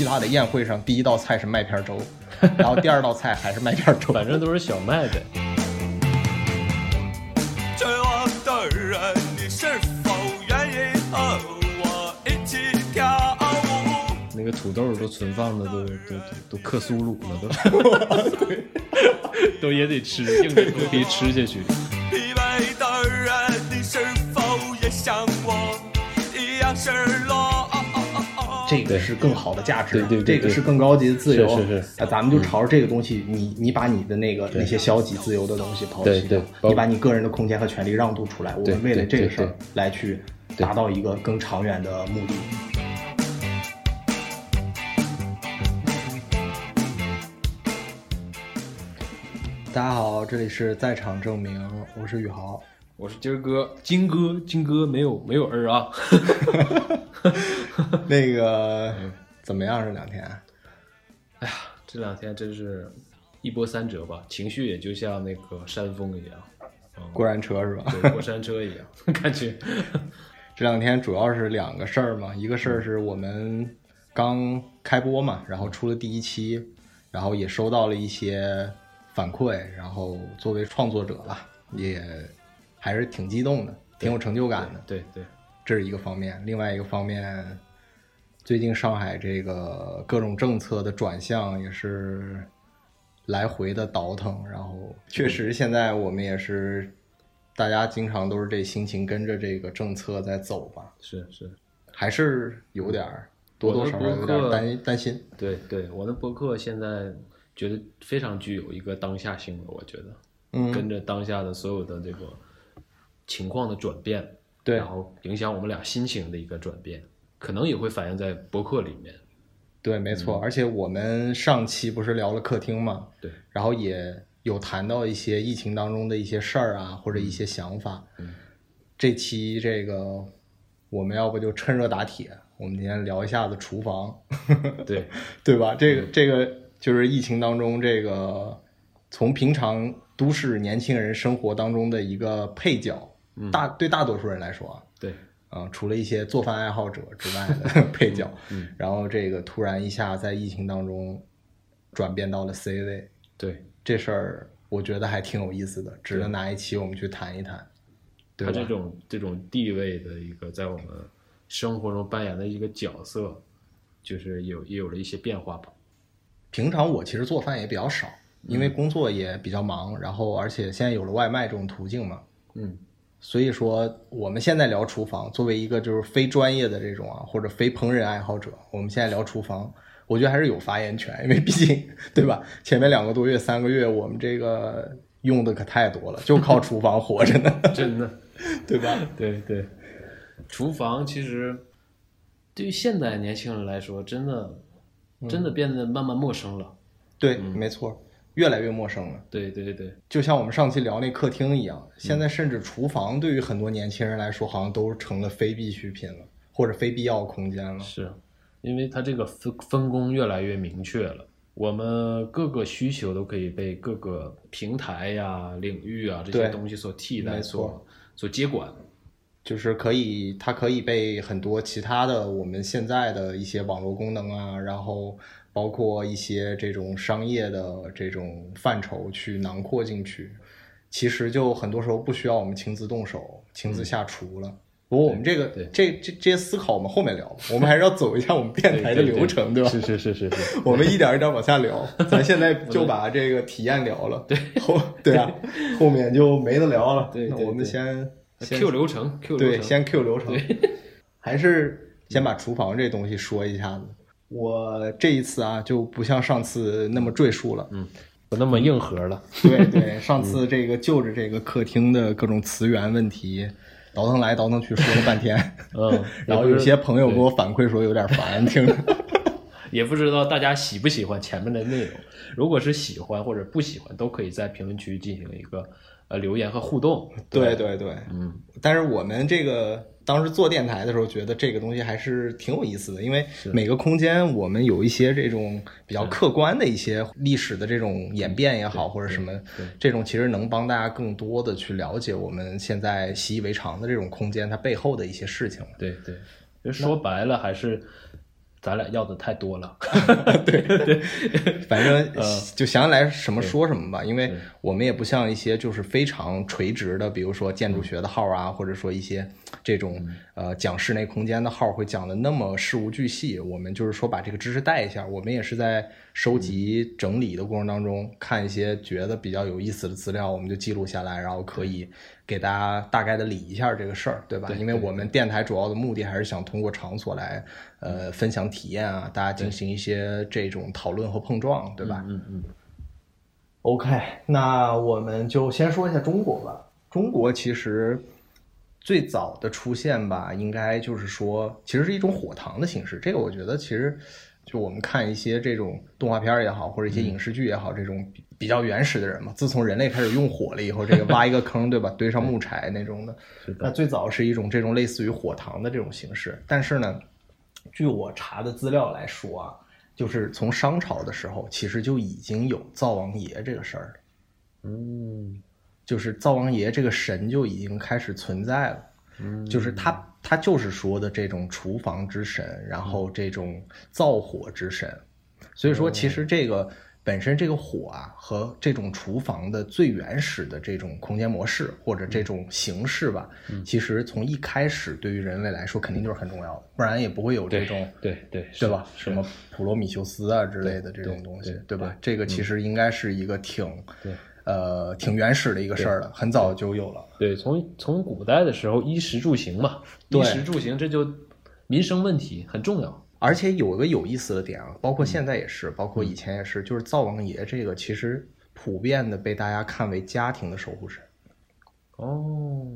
希腊的宴会上，第一道菜是麦片粥，然后第二道菜还是麦片粥，反正都是小麦呗。绝望的人，你是否愿意和我一起跳舞？那个土豆都存放的都都都都克苏鲁了都，都也得吃，硬着头皮吃下去。这个是更好的价值，对对对这个是更高级的自由。是是是啊，咱们就朝着这个东西，你你把你的那个那些消极自由的东西抛弃掉你把你个人的空间和权利让渡出来，我们为了这个事儿来去达到一个更长远的目的。大家好，这里是在场证明，我是宇豪。我是今儿哥，金哥，金哥没有没有儿啊。那个怎么样？这两天？哎呀这两天真是一波三折吧，情绪也就像那个山峰一样，过山车是吧？对，过山车一样，感觉。这两天主要是两个事儿嘛，一个事儿是我们刚开播嘛，然后出了第一期，然后也收到了一些反馈，然后作为创作者吧，也还是挺激动的，挺有成就感的，对对，这是一个方面。另外一个方面，最近上海这个各种政策的转向也是来回的倒腾，然后确实现在我们也是。大家经常都是这心情跟着这个政策在走吧，是是，还是有点儿多多少少有点担担心。对对，我的博客现在觉得非常具有一个当下性了，我觉得，嗯，跟着当下的所有的这个情况的转变，对然后影响我们俩心情的一个转变，可能也会反映在博客里面。对，没错。而且我们上期不是聊了客厅嘛，对，然后也有谈到一些疫情当中的一些事儿啊，或者一些想法。嗯，这期这个我们要不就趁热打铁，我们今天聊一下子厨房，对 对吧？这个这个就是疫情当中这个从平常都市年轻人生活当中的一个配角，大对大多数人来说啊，对，啊、除了一些做饭爱好者之外的 配角，嗯。然后这个突然一下在疫情当中转变到了 C 位，对，这事儿我觉得还挺有意思的，值得拿一期我们去谈一谈。对吧他这种这种地位的一个在我们生活中扮演的一个角色，就是有也有了一些变化吧。平常我其实做饭也比较少，因嗯为工作也比较忙，然后而且现在有了外卖这种途径嘛，嗯，所以说我们现在聊厨房，作为一个就是非专业的这种啊，或者非烹饪爱好者，我们现在聊厨房，我觉得还是有发言权，因为毕竟对吧？前面两个多月、三个月，我们这个用的可太多了，就靠厨房活着呢，真的，对吧？对对，厨房其实对于现代年轻人来说，真的真的变得慢慢陌生了。对，嗯没错，越来越陌生了。对对对，就像我们上期聊那客厅一样，现在甚至厨房对于很多年轻人来说，好像都成了非必需品了，或者非必要空间了。是因为它这个分分工越来越明确了，我们各个需求都可以被各个平台呀、领域啊这些东西所替代、所所接管。就是可以，它可以被很多其他的我们现在的一些网络功能啊，然后包括一些这种商业的这种范畴去囊括进去。其实就很多时候不需要我们亲自动手、亲自下厨了。不过我们这个这这这些思考我们后面聊，我们还是要走一下我们电台的流程，对吧？是是是是是，我们一点一点往下聊，咱现在就把这个体验聊了，对后对啊，后面就没得聊了。对对那我们先先 Q 流程，Q 流程，对先 Q 流程，还是先把厨房这东西说一下子。我这一次啊，就不像上次那么赘述了。嗯，不那么硬核了。对对，上次这个就着这个客厅的各种词源问题，倒腾来倒腾去说了半天。嗯，然后有些朋友给我反馈说有点烦，听着。也不知道大家喜不喜欢前面的内容。如果是喜欢或者不喜欢，都可以在评论区进行一个呃留言和互动。对对对，嗯，但是我们这个当时做电台的时候，觉得这个东西还是挺有意思的，因为每个空间我们有一些这种比较客观的一些历史的这种演变也好，或者什么这种，其实能帮大家更多的去了解我们现在习以为常的这种空间它背后的一些事情。对对，就说白了还是咱俩要的太多了。对 反正呃就想起来什么说什么吧，因为我们也不像一些就是非常垂直的，比如说建筑学的号啊，或者说一些这种呃讲室内空间的号会讲的那么事无巨细。我们就是说把这个知识带一下，我们也是在收集整理的过程当中看一些觉得比较有意思的资料，我们就记录下来，然后可以给大家大概的理一下这个事儿，对吧？对因为我们电台主要的目的还是想通过场所来呃分享体验啊，大家进行一些这种讨论和碰撞，对吧？嗯嗯 OK，那我们就先说一下中国吧。中国其实最早的出现吧，应该就是说，其实是一种火塘的形式。这个我觉得其实就我们看一些这种动画片儿也好，或者一些影视剧也好，这种比比较原始的人嘛，自从人类开始用火了以后，这个挖一个坑，对吧？堆上木柴那种的那最早是一种这种类似于火塘的这种形式，但是呢，据我查的资料来说啊，就是从商朝的时候，其实就已经有灶王爷这个事儿了，嗯就是灶王爷这个神就已经开始存在了。嗯，就是他，他就是说的这种厨房之神，然后这种灶火之神。所以说，其实这个本身这个火啊，和这种厨房的最原始的这种空间模式或者这种形式吧，其实从一开始对于人类来说肯定就是很重要的，不然也不会有这种。对对对吧？什么普罗米修斯啊之类的这种东西对，吧？这个其实应该是一个挺对呃挺原始的一个事儿了，很早就有了。对，从从古代的时候，衣食住行嘛，衣食住行这就民生问题很重要。而且有一个有意思的点啊，包括现在也是，包括以前也是，就是灶王爷这个其实普遍的被大家看为家庭的守护神。哦，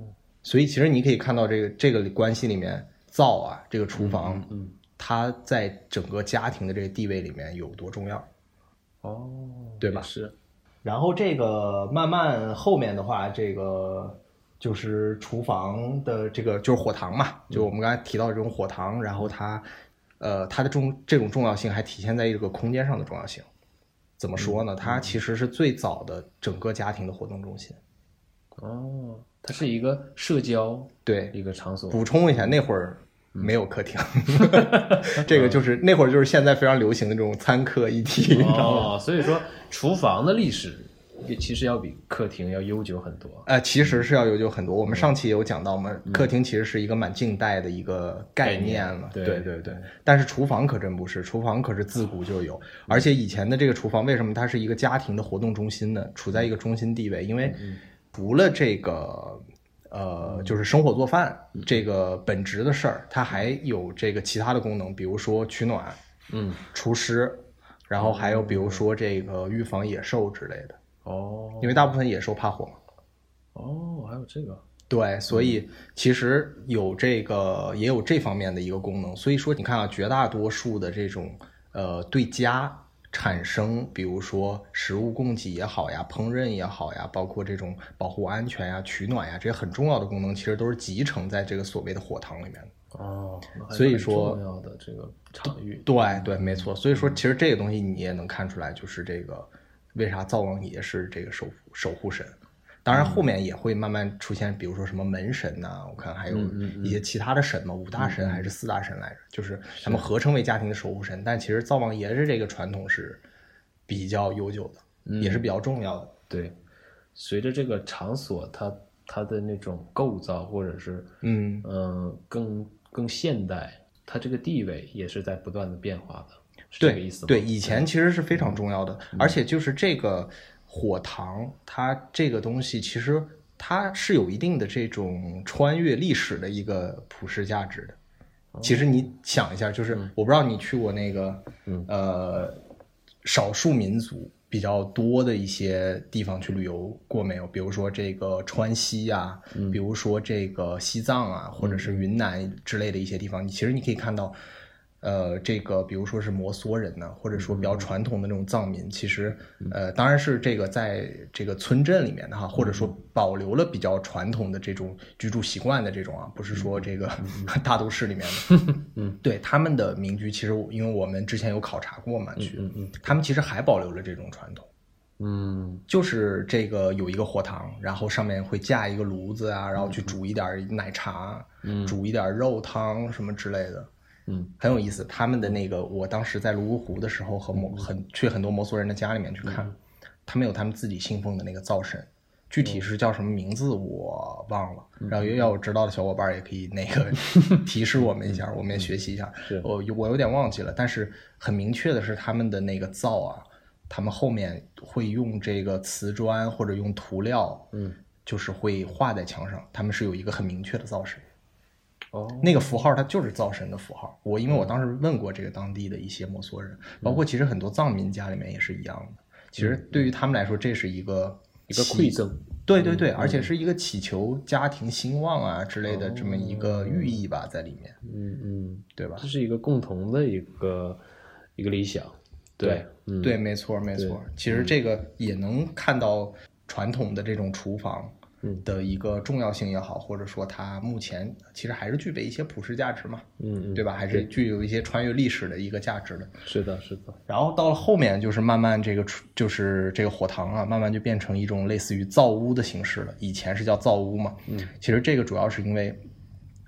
所以其实你可以看到这个这个关系里面，灶啊这个厨房，嗯，它在整个家庭的这个地位里面有多重要。哦，对吧是，然后这个慢慢后面的话，这个就是厨房的这个就是火塘嘛，就我们刚才提到这种火塘，然后它呃它的重这种重要性还体现在这个空间上的重要性。怎么说呢？它其实是最早的整个家庭的活动中心。哦，它是一个社交对，一个场所。补充一下，那会儿没有客厅，这个就是那会儿就是现在非常流行的这种餐客一体，你知道吗？哦，所以说厨房的历史也其实要比客厅要悠久很多。呃，其实是要悠久很多。我们上期也有讲到嘛，客厅其实是一个蛮近代的一个概念了。对对对但是厨房可真不是，厨房可是自古就有，而且以前的这个厨房为什么它是一个家庭的活动中心呢？处在一个中心地位，因为除了这个。呃，就是生火做饭这个本职的事儿，它还有这个其他的功能，比如说取暖、嗯，除湿，然后还有比如说这个预防野兽之类的，哦，因为大部分野兽怕火嘛。哦，还有这个，对，所以其实有这个也有这方面的一个功能。所以说，你看啊，绝大多数的这种呃对家产生，比如说食物供给也好呀，烹饪也好呀，包括这种保护安全呀、取暖呀这些很重要的功能，其实都是集成在这个所谓的火塘里面的。哦，所以说重要的这个场域。对对，没错。所以说，其实这个东西你也能看出来，就是这个为啥灶王爷是这个守护守护神。当然，后面也会慢慢出现，比如说什么门神呐、我看还有一些其他的神嘛，五大神还是四大神来着，就是他们合称为家庭的守护神。但其实灶王爷是这个传统是比较悠久的，也是比较重要的。对，随着这个场所它它的那种构造，或者是嗯，嗯更更现代，它这个地位也是在不断的变化的，是这个意思吗？对，以前其实是非常重要的，而且就是这个火塘，它这个东西其实它是有一定的这种穿越历史的一个普世价值的。其实你想一下，就是我不知道你去过那个，呃，少数民族比较多的一些地方去旅游过没有？比如说这个川西啊，比如说这个西藏啊，或者是云南之类的一些地方，你其实你可以看到，呃，这个比如说是摩梭人呢，或者说比较传统的那种藏民，其实呃，当然是这个在这个村镇里面的哈，或者说保留了比较传统的这种居住习惯的这种啊，不是说这个 大都市里面的，嗯，对他们的民居，其实因为我们之前有考察过嘛，去，他们其实还保留了这种传统。嗯。就是这个有一个火塘，然后上面会架一个炉子啊，然后去煮一点奶茶，嗯。煮一点肉汤什么之类的。嗯很有意思。他们的那个，我当时在泸沽湖的时候，和摩很去很多摩梭人的家里面去看，他们有他们自己信奉的那个灶神，具体是叫什么名字我忘了。然后要我知道的小伙伴也可以那个 提示我们一下，我们也学习一下。是我有我有点忘记了，但是很明确的是他们的那个灶啊，他们后面会用这个瓷砖或者用涂料，嗯，就是会画在墙上，他们是有一个很明确的灶神。哦，那个符号它就是灶神的符号。我因为我当时问过这个当地的一些摩梭人，包括其实很多藏民家里面也是一样的。其实对于他们来说，这是一个一个馈赠，对对对，而且是一个祈求家庭兴旺啊之类的这么一个寓意吧，在里面，嗯嗯，对吧这？是一个共同的一个一个理想，对，嗯，对，没错没错。其实这个也能看到传统的这种厨房嗯的一个重要性也好，或者说它目前其实还是具备一些普世价值嘛，嗯嗯，对吧？还是具有一些穿越历史的一个价值的。是的，是的，然后到了后面，就是慢慢这个出就是这个火塘啊，慢慢就变成一种类似于造屋的形式了。以前是叫造屋嘛，嗯，其实这个主要是因为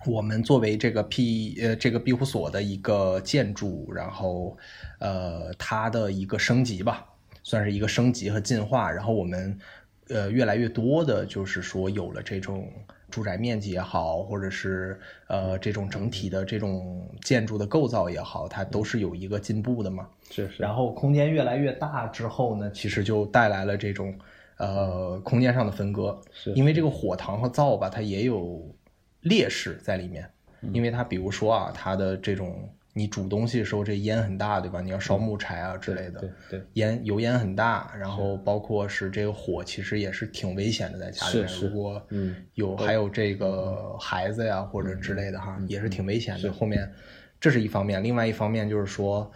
我们作为这个庇呃这个庇护所的一个建筑，然后呃它的一个升级吧，算是一个升级和进化。然后我们呃越来越多的，就是说有了这种住宅面积也好，或者是呃这种整体的这种建筑的构造也好，它都是有一个进步的嘛。是是，然后空间越来越大之后呢，其实就带来了这种呃空间上的分割，是。因为这个火塘和灶吧，它也有劣势在里面，因为它比如说啊，它的这种你煮东西的时候，这烟很大，对吧？你要烧木柴啊之类的，对对，烟油烟很大，然后包括是这个火，其实也是挺危险的，在家里如果嗯有还有这个孩子呀或者之类的哈，也是挺危险的。后面这是一方面，另外一方面就是说，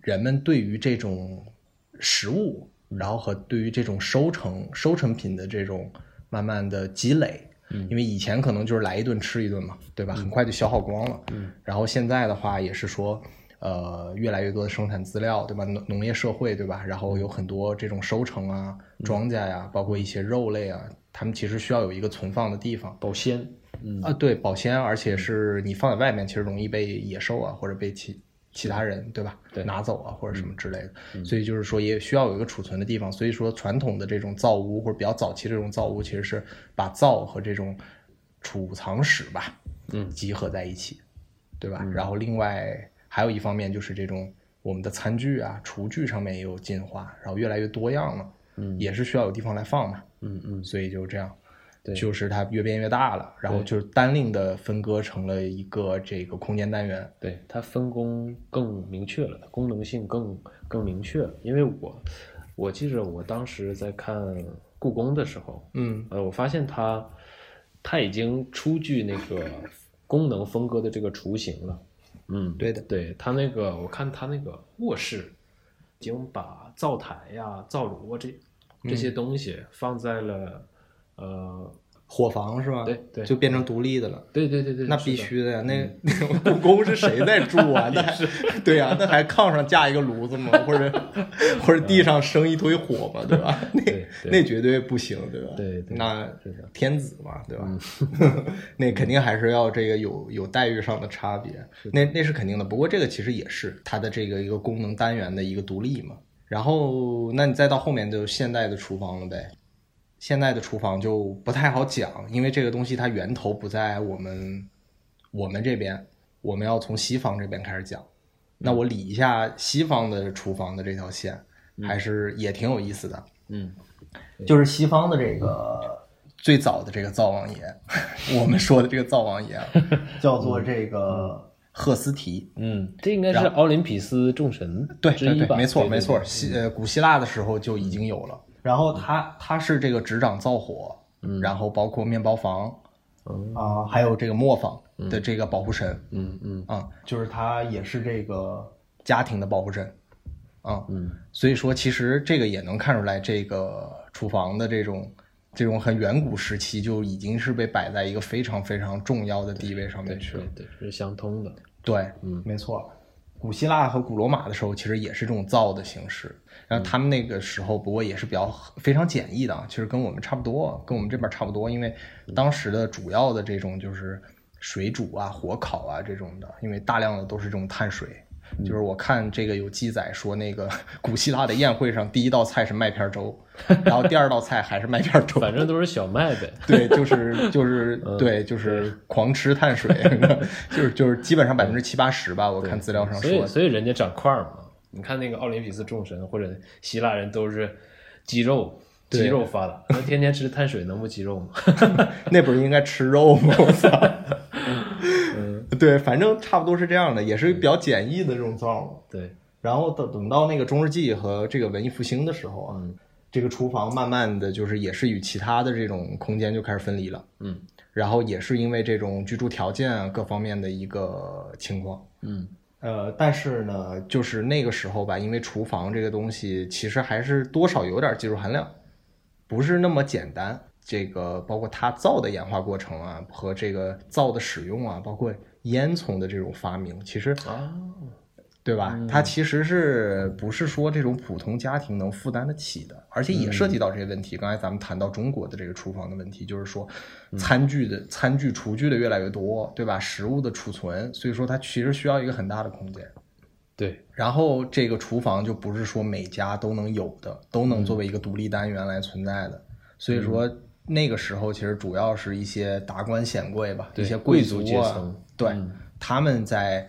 人们对于这种食物，然后和对于这种收成收成品的这种慢慢的积累。因为以前可能就是来一顿吃一顿嘛，对吧？很快就消耗光了。嗯，然后现在的话也是说，呃，越来越多的生产资料，对吧？农农业社会，对吧？然后有很多这种收成啊、庄稼呀，包括一些肉类啊，他们其实需要有一个存放的地方。保鲜，嗯啊，对，保鲜，而且是你放在外面，其实容易被野兽啊，或者被其其他人，对吧？对拿走啊，或者什么之类的。所以就是说，也需要有一个储存的地方。所以说，传统的这种灶屋或者比较早期这种灶屋，其实是把灶和这种储藏室吧，嗯集合在一起，对吧？然后另外还有一方面就是这种我们的餐具啊、厨具上面也有进化，然后越来越多样了，嗯也是需要有地方来放嘛。嗯嗯，所以就这样，对就是它越变越大了，然后就是单令的分割成了一个这个空间单元。对，它分工更明确了，功能性更更明确了。因为我我记着我当时在看故宫的时候，嗯呃，我发现它它已经出具那个功能分割的这个雏形了。嗯，对的对它那个，我看它那个卧室已经把灶台呀、灶炉啊这这些东西放在了，呃，伙房是吧？对对就变成独立的了。对对对对，那必须的呀，那 那故宫是谁在住啊？那是 对呀、那还炕上架一个炉子吗？或者或者地上生一堆火吗？对吧？那那绝对不行，对吧？对对那天子嘛，对吧？那肯定还是要这个有有待遇上的差别，那那是肯定的。不过这个其实也是它的这个一个功能单元的一个独立嘛。然后，那你再到后面就现代的厨房了呗。现在的厨房就不太好讲，因为这个东西它源头不在我们我们这边，我们要从西方这边开始讲。那我理一下西方的厨房的这条线，还是也挺有意思的。嗯就是西方的这个最早的这个灶王爷，我们说的这个灶王爷啊 叫做这个赫斯提。嗯，这应该是奥林匹斯众神对之一吧？对对，没错没错，对希呃古希腊的时候就已经有了。然后他他是这个执掌灶火，然后包括面包房嗯啊，还有这个磨坊的这个保护神嗯嗯啊，就是他也是这个家庭的保护神啊。嗯所以说，其实这个也能看出来，这个厨房的这种这种很远古时期就已经是被摆在一个非常非常重要的地位上面去了对。对，是相通的。对，嗯没错。古希腊和古罗马的时候，其实也是这种造的形式。然后他们那个时候，不过也是比较非常简易的啊，其实跟我们差不多，跟我们这边差不多。因为当时的主要的这种就是水煮啊、火烤啊这种的，因为大量的都是这种碳水。就是我看这个有记载说，那个 古希腊的宴会上，第一道菜是麦片粥，然后第二道菜还是麦片粥，反正都是小麦呗。对，就是就是嗯对，就是狂吃碳水，就是就是基本上百分之七八十吧，我看资料上所以说。所以人家长块儿嘛。你看那个奥林匹斯众神或者希腊人都是肌肉肌肉发达，那天天吃碳水能不肌肉吗？那不是应该吃肉吗？我操！对，反正差不多是这样的，也是比较简易的这种灶。对，然后等等到那个中世纪和这个文艺复兴的时候啊，嗯这个厨房慢慢的就是也是与其他的这种空间就开始分离了。嗯然后也是因为这种居住条件啊各方面的一个情况。嗯呃，但是呢，就是那个时候吧，因为厨房这个东西其实还是多少有点技术含量，不是那么简单。这个包括它灶的演化过程啊，和这个灶的使用啊，包括烟囱的这种发明，其实啊，对吧？它其实是不是说这种普通家庭能负担得起的，而且也涉及到这些问题。刚才咱们谈到中国的这个厨房的问题，就是说餐具的餐具厨具的越来越多，对吧？食物的储存，所以说它其实需要一个很大的空间。对，然后这个厨房就不是说每家都能有的，都能作为一个独立单元来存在的。所以说那个时候其实主要是一些达官显贵吧，一些贵族族阶啊层对，嗯他们在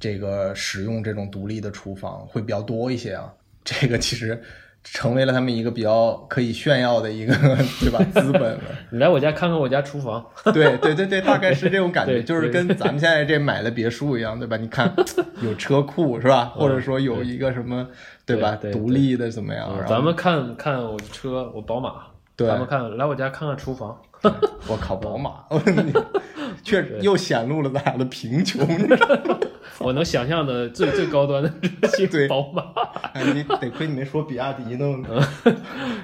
这个使用这种独立的厨房会比较多一些啊。这个其实成为了他们一个比较可以炫耀的一个 对吧 资本了。你来我家看看我家厨房。对对对对，大概是这种感觉，就是跟咱们现在这买的别墅一样，对吧？你看有车库是吧？或者说有一个什么，对吧？独立的怎么样？咱们看看我车，我宝马。对咱们看来我家看看厨房。我靠，宝马，确实又显露了咱俩的贫穷，你知道吗？我能想象的最最高端的是对宝马，哎，你得亏你没说比亚迪呢。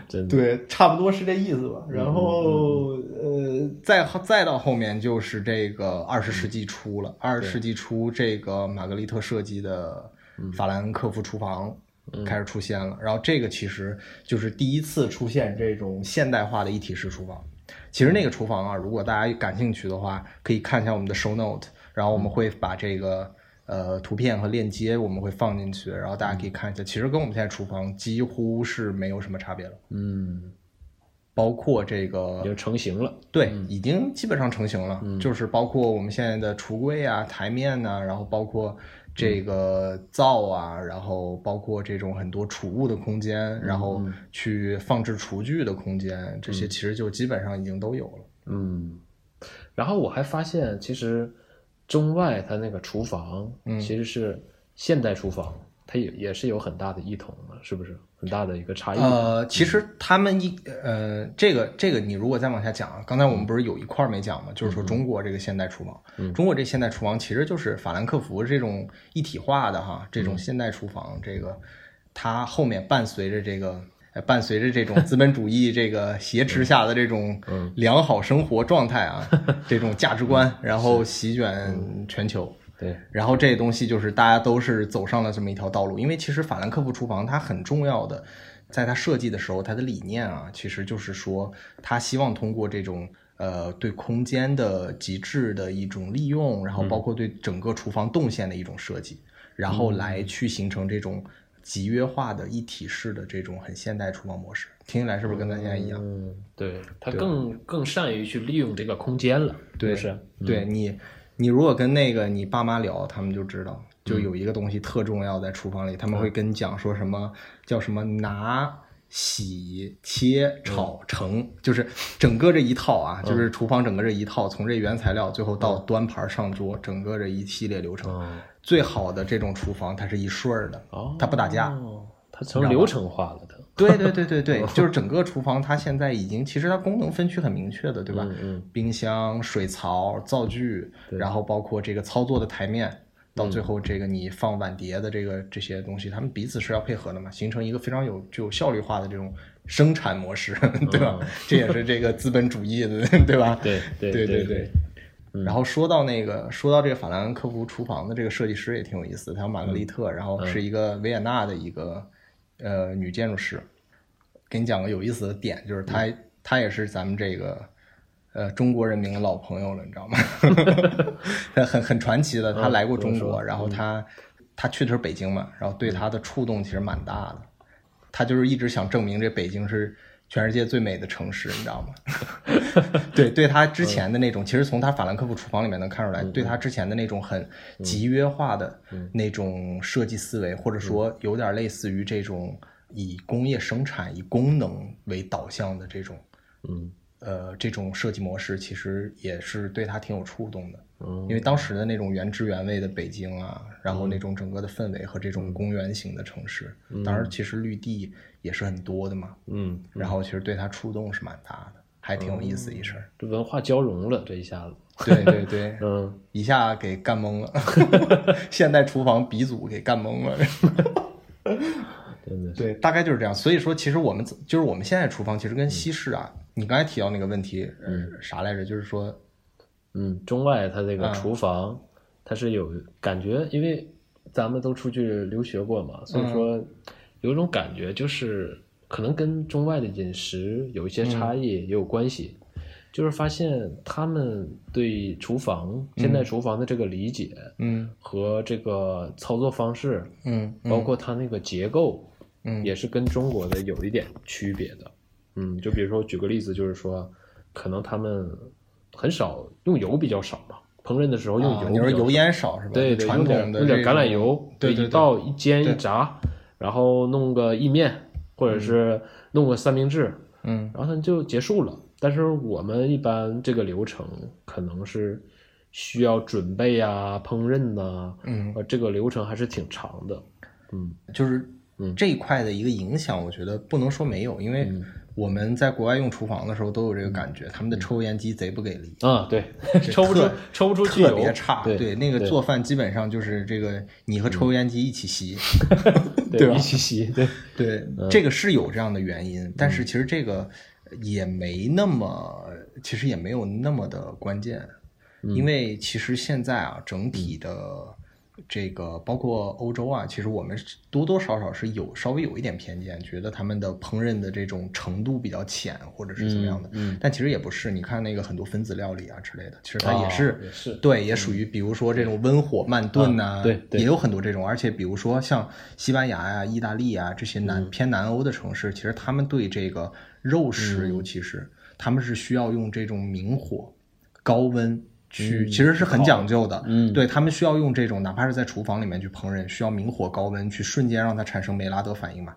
真的。对，差不多是这意思吧。嗯然后呃，再再到后面就是这个二十世纪初了。二十世纪初，这个玛格丽特设计的嗯法兰克福厨房开始出现了。然后这个其实就是第一次出现这种现代化的一体式厨房。其实那个厨房啊，如果大家感兴趣的话，可以看一下我们的 show note，然后我们会把这个。呃，图片和链接我们会放进去，然后大家可以看一下。其实跟我们现在厨房几乎是没有什么差别了。嗯，包括这个已经成型了。对，已经基本上成型了，嗯就是包括我们现在的橱柜啊、台面呐、然后包括这个灶啊，然后包括这种很多储物的空间，然后去放置厨具的空间，这些其实就基本上已经都有了。嗯，然后我还发现，其实中外它那个厨房，嗯。其实是现代厨房，它也也是有很大的异同的，是不是？很大的一个差异。呃，其实他们一呃，这个这个你如果再往下讲啊，刚才我们不是有一块儿没讲吗？就是说中国这个现代厨房，中国这现代厨房其实就是法兰克福这种一体化的哈，这种现代厨房，这个它后面伴随着这个。呃伴随着这种资本主义这个挟持下的这种良好生活状态啊，这种价值观，然后席卷全球。对，然后这些东西就是大家都是走上了这么一条道路，因为其实法兰克福厨房它很重要的，在它设计的时候，它的理念啊，其实就是说，它希望通过这种呃对空间的极致的一种利用，然后包括对整个厨房动线的一种设计，然后来去形成这种集约化的一体式的这种很现代厨房模式。听起来是不是跟咱现在一样？嗯，对，它更更善于去利用这个空间了，对，是不是？对你，你如果跟那个你爸妈聊，他们就知道，就有一个东西特重要在厨房里，他们会跟你讲说什么叫什么拿。洗、切、炒、盛，就是整个这一套啊，就是厨房整个这一套，从这原材料最后到端盘上桌，整个这一系列流程，哦最好的这种厨房它是一顺儿的，哦，它不打架。它成流程化了的。对对对对对，就是整个厨房它现在已经，其实它功能分区很明确的，对吧？嗯嗯冰箱、水槽、灶具，然后包括这个操作的台面，到最后这个你放碗碟的这个这些东西，他们彼此是要配合的嘛，形成一个非常有具有效率化的这种生产模式，对吧？这也是这个资本主义的，对吧？对对对对对。然后说到那个，说到这个法兰克福厨房的这个设计师也挺有意思，他叫玛格丽特，然后是一个维也纳的一个呃女建筑师。给你讲个有意思的点，就是他他也是咱们这个呃中国人民的老朋友了，你知道吗？很很传奇的，他嗯来过中国，然后他他去的是北京嘛，然后对他的触动其实蛮大的。他就是一直想证明这北京是全世界最美的城市，你知道吗？对，对他之前的那种，其实从他法兰克福厨房里面能看出来，对他之前的那种很集约化的那种设计思维，或者说有点类似于这种以工业生产、以功能为导向的这种，嗯。呃，这种设计模式，其实也是对他挺有触动的。嗯。因为当时的那种原汁原味的北京啊，然后那种整个的氛围和这种公园型的城市，当然其实绿地也是很多的嘛，嗯，然后其实对它触动是蛮大的，还挺有意思一事儿。这文化交融了，这一下子，对对对，嗯，一下给干懵了，现代厨房鼻祖给干懵了。真的，对，大概就是这样。所以说，其实我们就是我们现在厨房其实跟西式啊，你刚才提到那个问题，嗯，啥来着？就是说，嗯，中外它这个嗯厨房，它是有感觉，因为咱们都出去留学过嘛，所以嗯说有一种感觉，就是可能跟中外的饮食有一些差异也有关系。就是发现他们对厨房、现代厨房的这个理解嗯和这个操作方式，嗯，包括它那个结构，嗯也是跟中国的有一点区别的。嗯，就比如说举个例子，就是说，可能他们很少用油比较少嘛，烹饪的时候用油油烟少是吧？对对，传用点统的用点橄榄油，对对一倒一煎一炸，然后弄个意面，或者是弄个三明治，嗯然后它就结束了。但是我们一般这个流程可能是需要准备呀、烹饪呐、嗯，呃，这个流程还是挺长的。嗯就是嗯。这一块的一个影响，我觉得不能说没有，因为嗯。我们在国外用厨房的时候都有这个感觉，他们的抽油烟机贼不给力。啊，对，抽不出抽不出去特，别差，对那个做饭基本上就是这个你和抽油烟机一起吸，对对吧一起吸，对，对，嗯。这个是有这样的原因，但是其实这个也没那么，其实也没有那么的关键，嗯。因为其实现在啊，整体的这个包括欧洲啊，其实我们多多少少是有稍微有一点偏见，觉得他们的烹饪的这种程度比较浅，或者是怎么样的，嗯嗯。但其实也不是，你看那个很多分子料理啊之类的，其实它哦也是、也是对，也属于比如说这种温火慢炖呐、啊对对。也有很多这种，而且比如说像西班牙呀、意大利啊这些嗯。南、偏南欧的城市，其实他们对这个肉食，嗯。尤其是他们是需要用这种明火、高温去，嗯其实是很讲究的。嗯对他们需要用这种，哪怕是在厨房里面去烹饪，需要明火高温去瞬间让它产生美拉德反应嘛。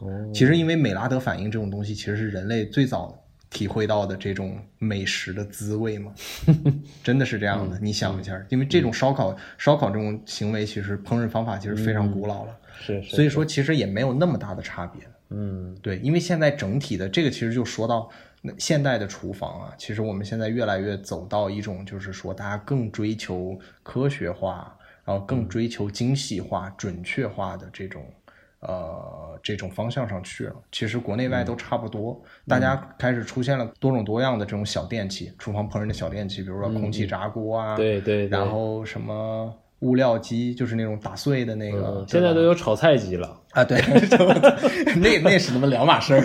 哦其实因为美拉德反应这种东西，其实是人类最早体会到的这种美食的滋味嘛，真的是这样的。你想一下，因为这种烧烤、烧烤这种行为，其实烹饪方法其实非常古老了，是是，所以说其实也没有那么大的差别。嗯对，因为现在整体的这个其实就说到那现代的厨房啊，其实我们现在越来越走到一种就是说大家更追求科学化，然后更追求精细化、准确化的这种呃这种方向上去了。其实国内外都差不多，大家开始出现了多种多样的这种小电器，厨房烹饪的小电器，比如说空气炸锅啊，对对对，然后什么。物料机就是那种打碎的那个，嗯现在都有炒菜机了，啊，对，那那是他妈两码事儿。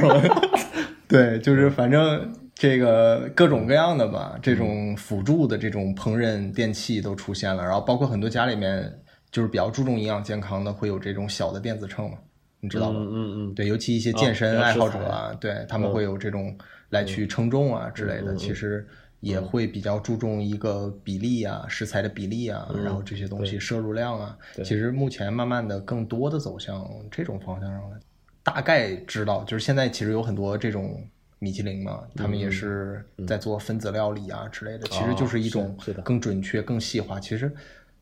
对，就是反正这个各种各样的吧，这种辅助的这种烹饪电器都出现了，然后包括很多家里面就是比较注重营养健康的，会有这种小的电子秤嘛，你知道吗？嗯嗯嗯，对，尤其一些健身哦爱好者啊，对他们会有这种来去称重啊之类的，其实也会比较注重一个比例啊，食材的比例啊，然后这些东西摄入量啊，其实目前慢慢的更多的走向这种方向上了。大概知道，就是现在其实有很多这种米其林嘛，他们也是在做分子料理啊之类的，其实就是一种更准确、更细化，其实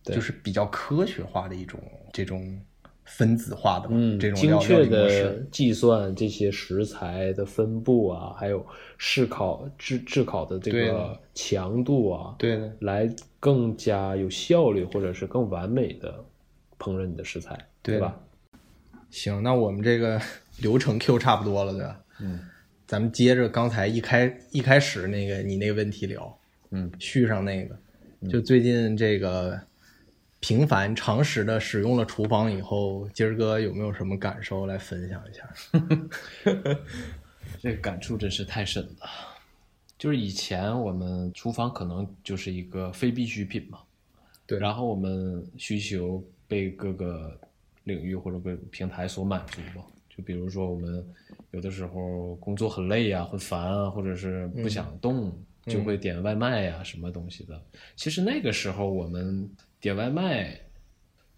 就是比较科学化的一种这种分子化的吧嗯，这种精确。的计算这些食材的分布啊，还有试烤制制烤的这个强度啊，对的，来更加有效率或者是更完美的烹饪你的食材，对对吧？行，那我们这个 流程 Q 差不多了，对吧？嗯，咱们接着刚才一开一开始那个你那个问题聊，嗯，续上那个，就最近这个频繁常识的使用了厨房以后，今儿哥有没有什么感受来分享一下？这个感触真是太深了。就是以前我们厨房可能就是一个非必需品嘛，对然后我们需求被各个领域或者被平台所满足吧。就比如说我们有的时候工作很累呀、很烦啊，或者是不想动，就会点外卖呀、什么东西的。其实那个时候我们点外卖，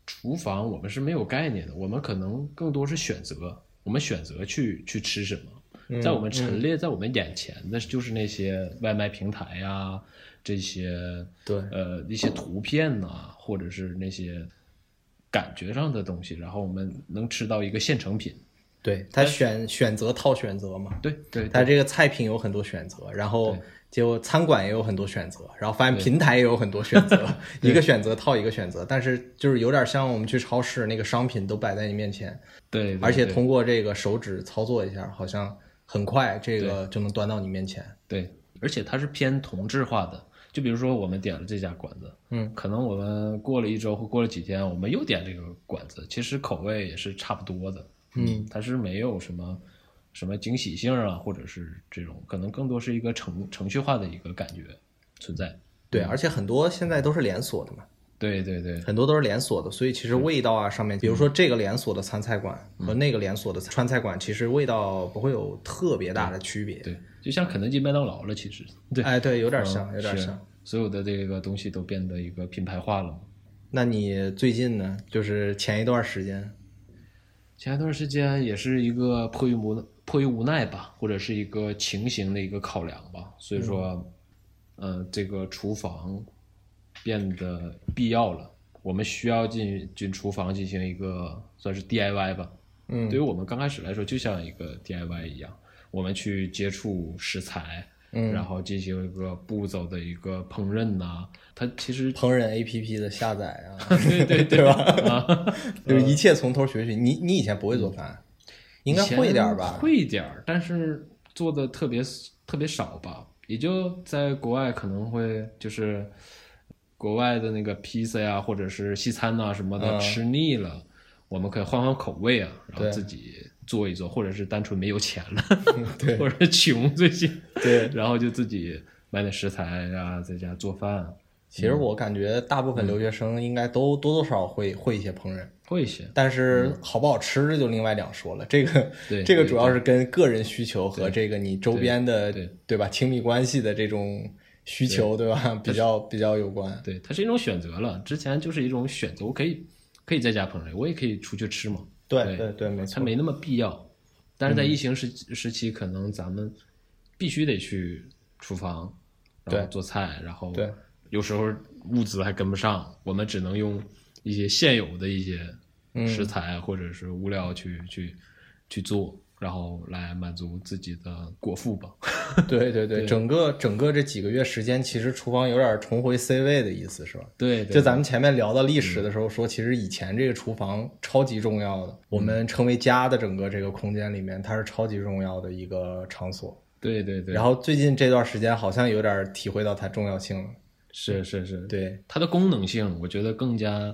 厨房我们是没有概念的，我们可能更多是选择，我们选择去去吃什么。嗯在我们陈列在我们眼前的就是那些外卖平台呀、这些对呃一些图片呐、或者是那些感觉上的东西，然后我们能吃到一个现成品。对，他选选择套选择嘛，对对他这个菜品有很多选择，然后对。结果餐馆也有很多选择，然后发现平台也有很多选择，一个选择套一个选择，但是就是有点像我们去超市那个商品都摆在你面前，对，而且通过这个手指操作一下，好像很快这个就能端到你面前。对，而且它是偏同质化的。就比如说我们点了这家馆子，嗯，可能我们过了一周或过了几天，我们又点这个馆子，其实口味也是差不多的，嗯，它是没有什么什么惊喜性啊，或者是这种，可能更多是一个程程序化的一个感觉存在。对，而且很多现在都是连锁的嘛，对对对。很多都是连锁的，所以其实味道啊上面，比如说这个连锁的川菜馆和那个连锁的川菜馆，其实味道不会有特别大的区别。对，就像肯德基、麦当劳了，其实对，哎，对，有点像，有点像。所有的这个东西都变得一个品牌化了嘛。那你最近呢？就是前一段时间，前一段时间也是一个迫于无迫于无奈吧，或者是一个情形的一个考量吧，所以说，呃，这个厨房变得必要了，我们需要进进厨房进行一个算是 DIY 吧。嗯对于我们刚开始来说，就像一个 DIY 一样，我们去接触食材，嗯然后进行一个步骤的一个烹饪呐、它其实烹饪 APP 的下载啊，对对对 吧？啊，就是一切从头学习。你你以前不会做饭，应该会点儿吧？会一点儿，但是做的特别特别少吧，也就在国外可能会就是国外的那个披萨呀，或者是西餐呐、什么的、嗯吃腻了，我们可以换换口味啊，然后自己做一做，或者是单纯没有钱了，对或者是穷最近，对然后就自己买点食材啊，在家做饭，其实我感觉大部分留学生应该都多多少少会会一些烹饪，会一些。但是好不好吃这就另外两说了。这个嗯对 这个主要是跟个人需求和这个你周边的对对吧亲密关系的这种需求对吧比较比较有关。对，它是一种选择了。之前就是一种选择，我可以可以在家烹饪，我也可以出去吃嘛。对对对对，没错。它没那么必要。但是在疫情时时期，可能咱们必须得去厨房，然后对做菜，然后对有时候物资还跟不上，我们只能用一些现有的一些嗯食材或者是物料去去去做，然后来满足自己的果腹吧。对对对，对整个整个这几个月时间，其实厨房有点重回 C 位的意思，是吧？对，对就咱们前面聊到历史的时候说，其实以前这个厨房超级重要的，我们称为家的整个这个空间里面，它是超级重要的一个场所。对对对，然后最近这段时间好像有点体会到它重要性了。是是是，对，它的功能性，我觉得更加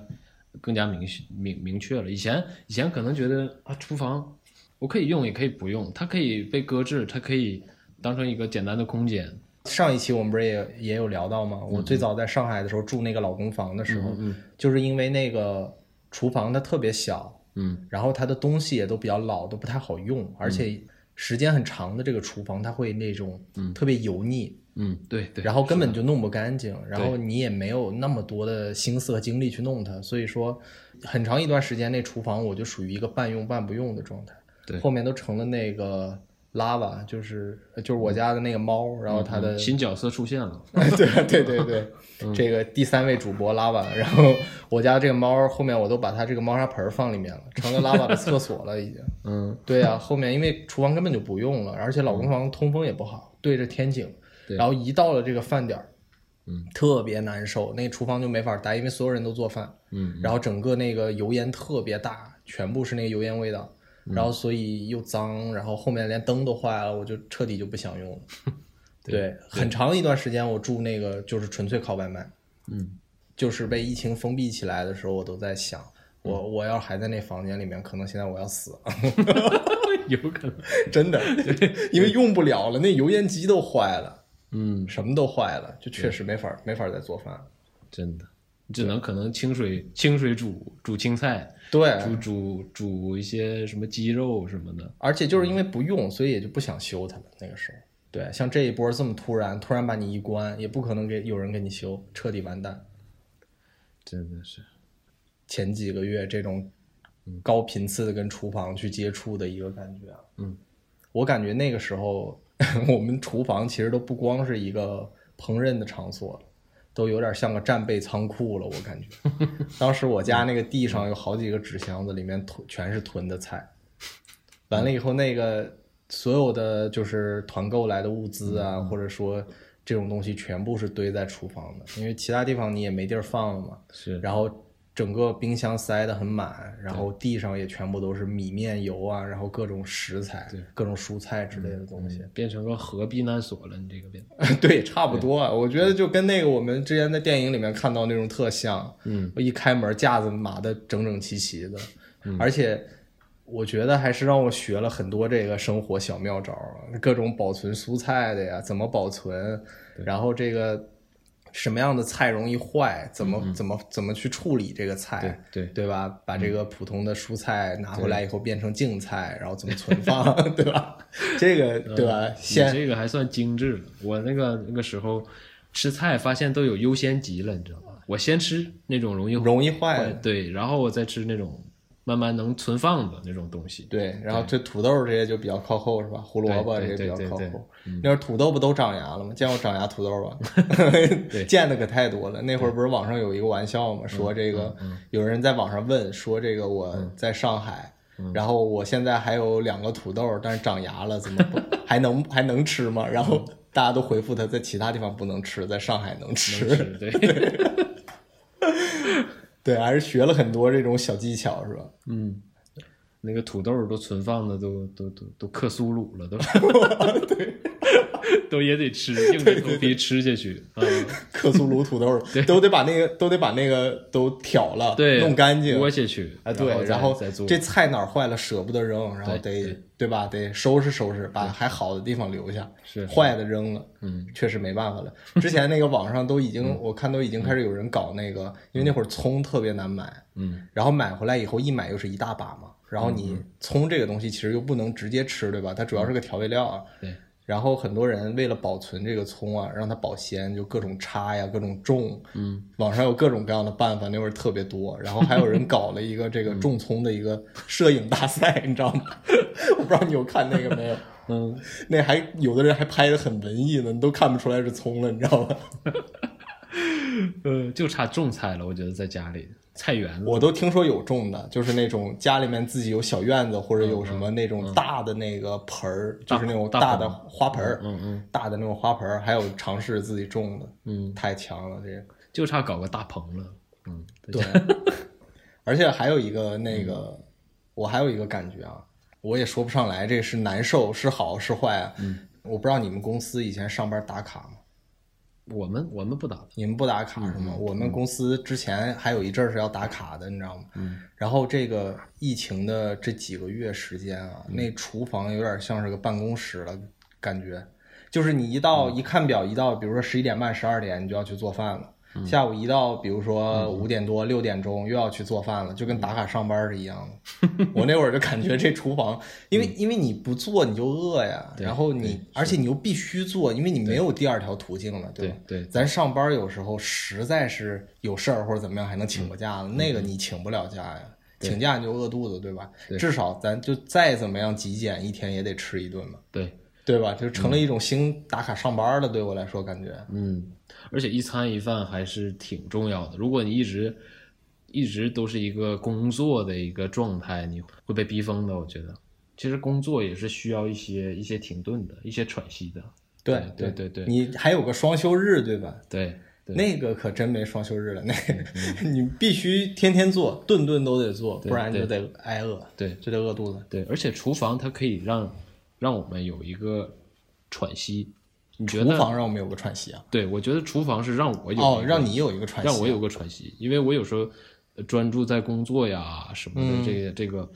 更加明确明明确了。以前以前可能觉得啊，厨房我可以用也可以不用，它可以被搁置，它可以当成一个简单的空间。上一期我们不是也也有聊到吗？我最早在上海的时候住那个老公房的时候，嗯就是因为那个厨房它特别小，嗯然后它的东西也都比较老，都不太好用，而且时间很长的这个厨房它会那种特别油腻，嗯，对对，然后根本就弄不干净，然后你也没有那么多的心思和精力去弄它，所以说很长一段时间那厨房我就属于一个半用半不用的状态。对。后面都成了那个 lava，就是就是我家的那个猫，然后它的、新角色出现了。对对对对，这个第三位主播 lava，然后我家这个猫后面我都把它这个猫砂盆儿放里面了，成了 lava 的厕所了已经。嗯，对啊，后面因为厨房根本就不用了，而且老公房通风也不好，对着天井，然后一到了这个饭点儿，嗯，特别难受，那厨房就没法待，因为所有人都做饭，嗯，然后整个那个油烟特别大，全部是那个油烟味道，嗯然后所以又脏，然后后面连灯都坏了，我就彻底就不想用了。对，很长一段时间我住那个就是纯粹靠外卖，嗯，就是被疫情封闭起来的时候，我都在想，我嗯我要还在那房间里面，可能现在我要死了。有可能。真的，因为用不了了，那油烟机都坏了。嗯，什么都坏了，就确实没法没法再做饭。真的，只能可能清水清水煮煮青菜，对，煮煮煮一些什么鸡肉什么的。而且就是因为不用，所以也就不想修它了。那个时候，对，像这一波这么突然，突然把你一关，也不可能给有人给你修，彻底完蛋。真的是，前几个月这种高频次的跟厨房去接触的一个感觉啊，嗯，我感觉那个时候 我们厨房其实都不光是一个烹饪的场所了，都有点像个战备仓库了。我感觉，当时我家那个地上有好几个纸箱子，里面囤全是囤的菜，完了以后那个所有的就是团购来的物资啊，或者说这种东西全部是堆在厨房的，因为其他地方你也没地儿放了嘛。是，然后整个冰箱塞得很满，然后地上也全部都是米面油啊，然后各种食材、各种蔬菜之类的东西。变成个核避难所了。你这个变，对，差不多啊。我觉得就跟那个我们之前在电影里面看到那种特像。嗯，一开门架子码的整整齐齐的，而且我觉得还是让我学了很多这个生活小妙招，各种保存蔬菜的呀，怎么保存，然后这个什么样的菜容易坏，怎么、怎么怎么去处理这个菜，对对对吧？把这个普通的蔬菜拿回来以后变成净菜，然后怎么存放，对吧？这个对吧？你先这个还算精致了。我那个那个时候吃菜发现都有优先级了，你知道吗？我先吃那种容易容易坏的，对，然后我再吃那种慢慢能存放的那种东西。对，然后这土豆这些就比较靠后是吧？胡萝卜这些比较靠后。那会儿土豆不都长芽了吗？见过长芽土豆吧？见的可太多了。那会儿不是网上有一个玩笑吗？说这个有人在网上问说这个我在上海，然后我现在还有两个土豆，但是长芽了，怎么不 还能还能吃吗？然后大家都回复他在其他地方不能吃，在上海能吃。能吃对，对，还是学了很多这种小技巧是吧？嗯，那个土豆都存放的都都都都克苏鲁了，都 都也得吃，硬着头皮吃下去啊。克苏鲁土豆 都得把那个都得把那个都挑了，对，弄干净，剥下去啊，对，然然后这菜哪儿坏了舍不得扔，然后得对。对吧？得收拾收拾，把还好的地方留下，是。坏的扔了，嗯，确实没办法了。之前那个网上都已经，我看都已经开始有人搞那个，因为那会儿葱特别难买，嗯，然后买回来以后一买又是一大把嘛，然后你葱这个东西其实又不能直接吃，对吧？它主要是个调味料啊，对。然后很多人为了保存这个葱啊，让它保鲜，就各种插呀，各种种。嗯，网上有各种各样的办法，那会儿特别多。然后还有人搞了一个这个 种葱的一个摄影大赛，你知道吗？我不知道你有看那个没有？嗯，那还有的人还拍的很文艺呢，你都看不出来是葱了，你知道吗？呃，就差种菜了，我觉得在家里菜园子，我都听说有种的，就是那种家里面自己有小院子，或者有什么那种大的那个盆儿，就是那种大大的花盆儿，嗯嗯大的那种花盆儿，还有尝试自己种的，嗯，太强了，这个。就差搞个大棚了。嗯，对，而且还有一个那个，我还有一个感觉啊，我也说不上来，这是难受是好是坏啊。嗯，我不知道你们公司以前上班打卡吗？我们我们不打的，你们不打卡是吗？我们公司之前还有一阵儿是要打卡的，你知道吗？嗯。然后这个疫情的这几个月时间啊，那厨房有点像是个办公室了，感觉，就是你一到一看表，一到比如说十一点半、十二点，你就要去做饭了。下午一到，比如说五点多、六点钟又要去做饭了，就跟打卡上班是一样的。我那会儿就感觉这厨房，因为因为你不做你就饿呀，然后你而且你又必须做，因为你没有第二条途径了，对吧？对对，咱上班有时候实在是有事儿或者怎么样还能请个假，那个你请不了假呀，请假你就饿肚子，对吧？至少咱就再怎么样极简，一天也得吃一顿嘛，对对吧？就成了一种新打卡上班的，对我来说感觉，嗯，而且一餐一饭还是挺重要的。如果你一直一直都是一个工作的一个状态，你会被逼疯的。我觉得，其实工作也是需要一些一些停顿的，一些喘息的。对对对对，你还有个双休日，对吧？对。对那个可真没双休日了，那 你必须天天做，顿顿都得做，不然就得挨饿，对，就得饿肚子。对，而且厨房它可以让让我们有一个喘息。你觉得厨房让我们有个喘息啊？对，我觉得厨房是让我有哦，让你有一个喘息，让我有个喘息，因为我有时候专注在工作呀什么的，这个这个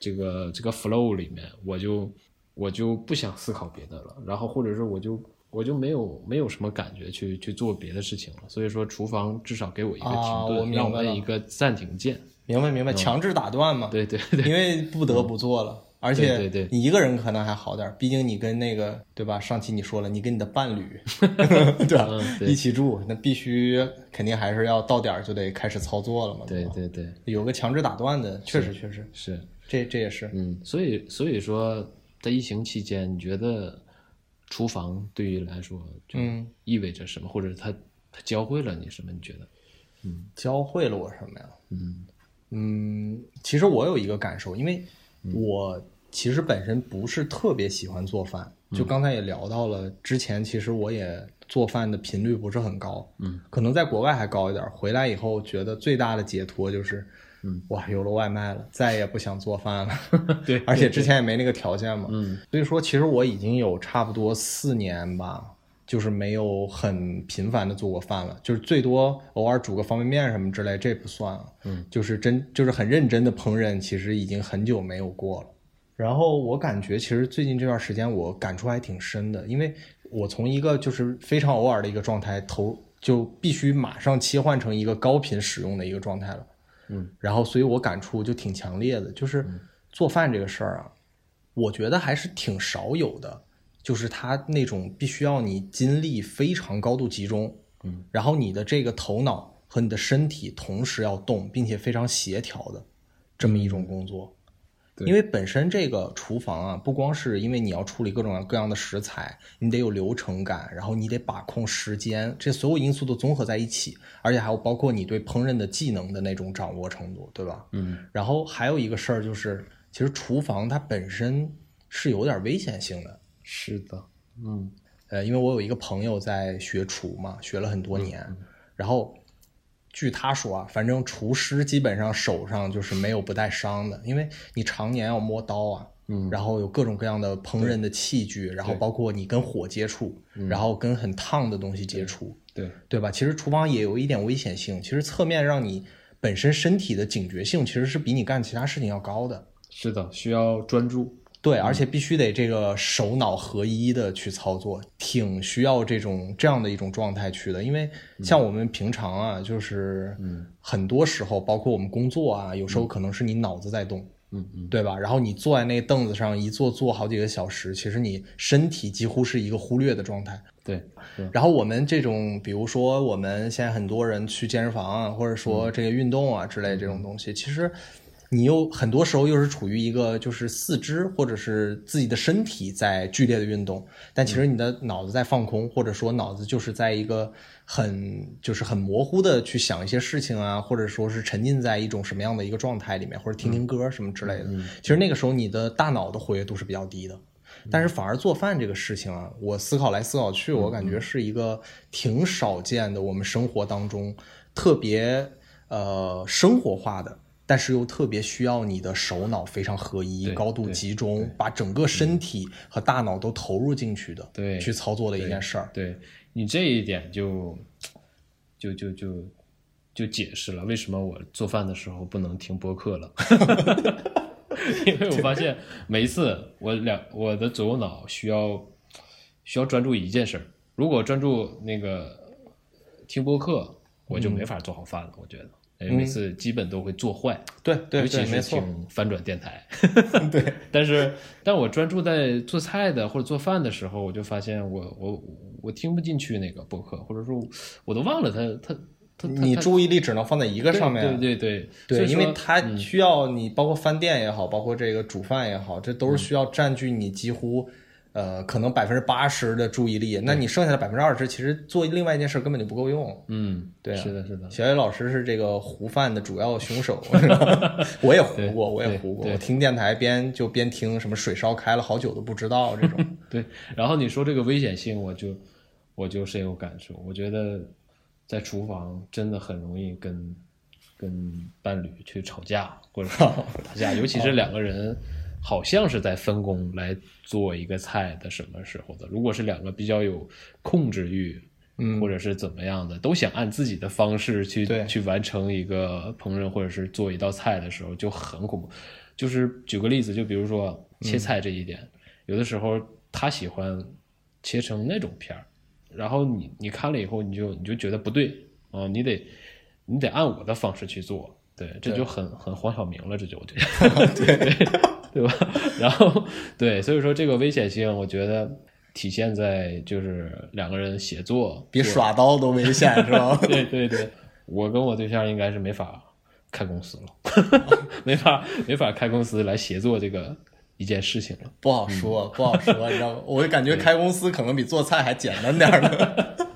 这个这个 flow 里面，我就我就不想思考别的了，然后或者是我就我就没有没有什么感觉去去做别的事情了。所以说，厨房至少给我一个停啊顿，让我一个暂停键。明白明白，强制打断嘛，对对对，因为不得不做了。而且对对对你一个人可能还好点儿，毕竟你跟那个对吧？上期你说了，你跟你的伴侣 对吧、嗯对一起住，那必须肯定还是要到点儿就得开始操作了嘛。吧对对对，有个强制打断的，确实确实，是，这这也是。嗯，所以所以说，在疫情期间，你觉得厨房对于来说就嗯意味着什么，或者它它教会了你什么？你觉得？嗯教会了我什么呀？嗯嗯，其实我有一个感受，因为我其实本身不是特别喜欢做饭，就刚才也聊到了，之前其实我也做饭的频率不是很高，嗯，可能在国外还高一点，回来以后觉得最大的解脱就是，嗯，哇，有了外卖了，再也不想做饭了，对 而且之前也没那个条件嘛，嗯。所以说其实我已经有差不多四年吧。就是没有很频繁的做过饭了，就是最多偶尔煮个方便面什么之类，这不算啊。嗯，就是真就是很认真的烹饪，其实已经很久没有过了。然后我感觉，其实最近这段时间我感触还挺深的，因为我从一个就是非常偶尔的一个状态投，就必须马上切换成一个高频使用的一个状态了。嗯，然后所以我感触就挺强烈的，就是做饭这个事儿啊，我觉得还是挺少有的，就是它那种必须要你精力非常高度集中，嗯，然后你的这个头脑和你的身体同时要动，并且非常协调的这么一种工作。对因为本身这个厨房啊，不光是因为你要处理各种各样的食材，你得有流程感，然后你得把控时间，这所有因素都综合在一起，而且还有包括你对烹饪的技能的那种掌握程度，对吧？嗯然后还有一个事儿就是，其实厨房它本身是有点危险性的。是的，嗯呃，因为我有一个朋友在学厨嘛，学了很多年，然后据他说啊，反正厨师基本上手上就是没有不带伤的，因为你常年要摸刀啊，嗯然后有各种各样的烹饪的器具，然后包括你跟火接触，然后跟很烫的东西接触，对，对吧？其实厨房也有一点危险性，其实侧面让你本身身体的警觉性其实是比你干其他事情要高的。是的，需要专注。对，而且必须得这个手脑合一的去操作，挺需要这种这样的一种状态去的。因为像我们平常啊，就是嗯。很多时候，包括我们工作啊，有时候可能是你脑子在动，嗯嗯，对吧？然后你坐在那凳子上一坐坐好几个小时，其实你身体几乎是一个忽略的状态。对，然后我们这种，比如说我们现在很多人去健身房啊，或者说这个运动啊之类这种东西，其实你又很多时候又是处于一个就是四肢或者是自己的身体在剧烈的运动，但其实你的脑子在放空，或者说脑子就是在一个很就是很模糊的去想一些事情啊，或者说是沉浸在一种什么样的一个状态里面，或者听听歌什么之类的。其实那个时候你的大脑的活跃度是比较低的。但是反而做饭这个事情啊，我思考来思考去，我感觉是一个挺少见的，我们生活当中特别呃生活化的，但是又特别需要你的手脑非常合一、高度集中，把整个身体和大脑都投入进去的，对去操作的一件事儿。对你这一点就就就就就解释了为什么我做饭的时候不能听播客了，因为我发现每一次我两我的左右脑需要需要专注一件事儿，如果专注那个听播客，我就没法做好饭了。我觉得。因为每次基本都会做坏，对对尤其是听翻转电台。对，但是但我专注在做菜的或者做饭的时候，我就发现我我我听不进去那个播客，或者说我都忘了它它它它你注意力只能放在一个上面。对对对对，因为它嗯需要你，包括饭店也好，包括这个煮饭也好，这嗯都是需要占据你几乎，呃，可能百分之八十的注意力。那你剩下的百分之二十，其实做另外一件事根本就不够用。嗯，对啊是的，是的，小野老师是这个糊饭的主要凶手，我也糊过，我也对糊过。我听电台边就边听什么水烧开了好久都不知道这种。对。然后你说这个危险性，我就我就深有感受。我觉得在厨房真的很容易跟跟伴侣去吵架，或者是 打架，尤其是两个人好像是在分工来做一个菜的什么时候的。如果是两个比较有控制欲，嗯。或者是怎么样的，都想按自己的方式去去完成一个烹饪或者是做一道菜的时候，就很恐怖。就是举个例子，就比如说切菜这一点，有的时候他喜欢切成那种片儿，然后你你看了以后，你就你就觉得不对啊、你得你得按我的方式去做，对，这就很很黄晓明了，这就我觉得，对。对吧？然后对，所以说这个危险性，我觉得体现在就是两个人协作，比耍刀都危险是吧？对对对，我跟我对象应该是没法开公司了，没法没法开公司来协作这个一件事情了。不好说，不好说，你知道吗？我就感觉开公司可能比做菜还简单点儿呢。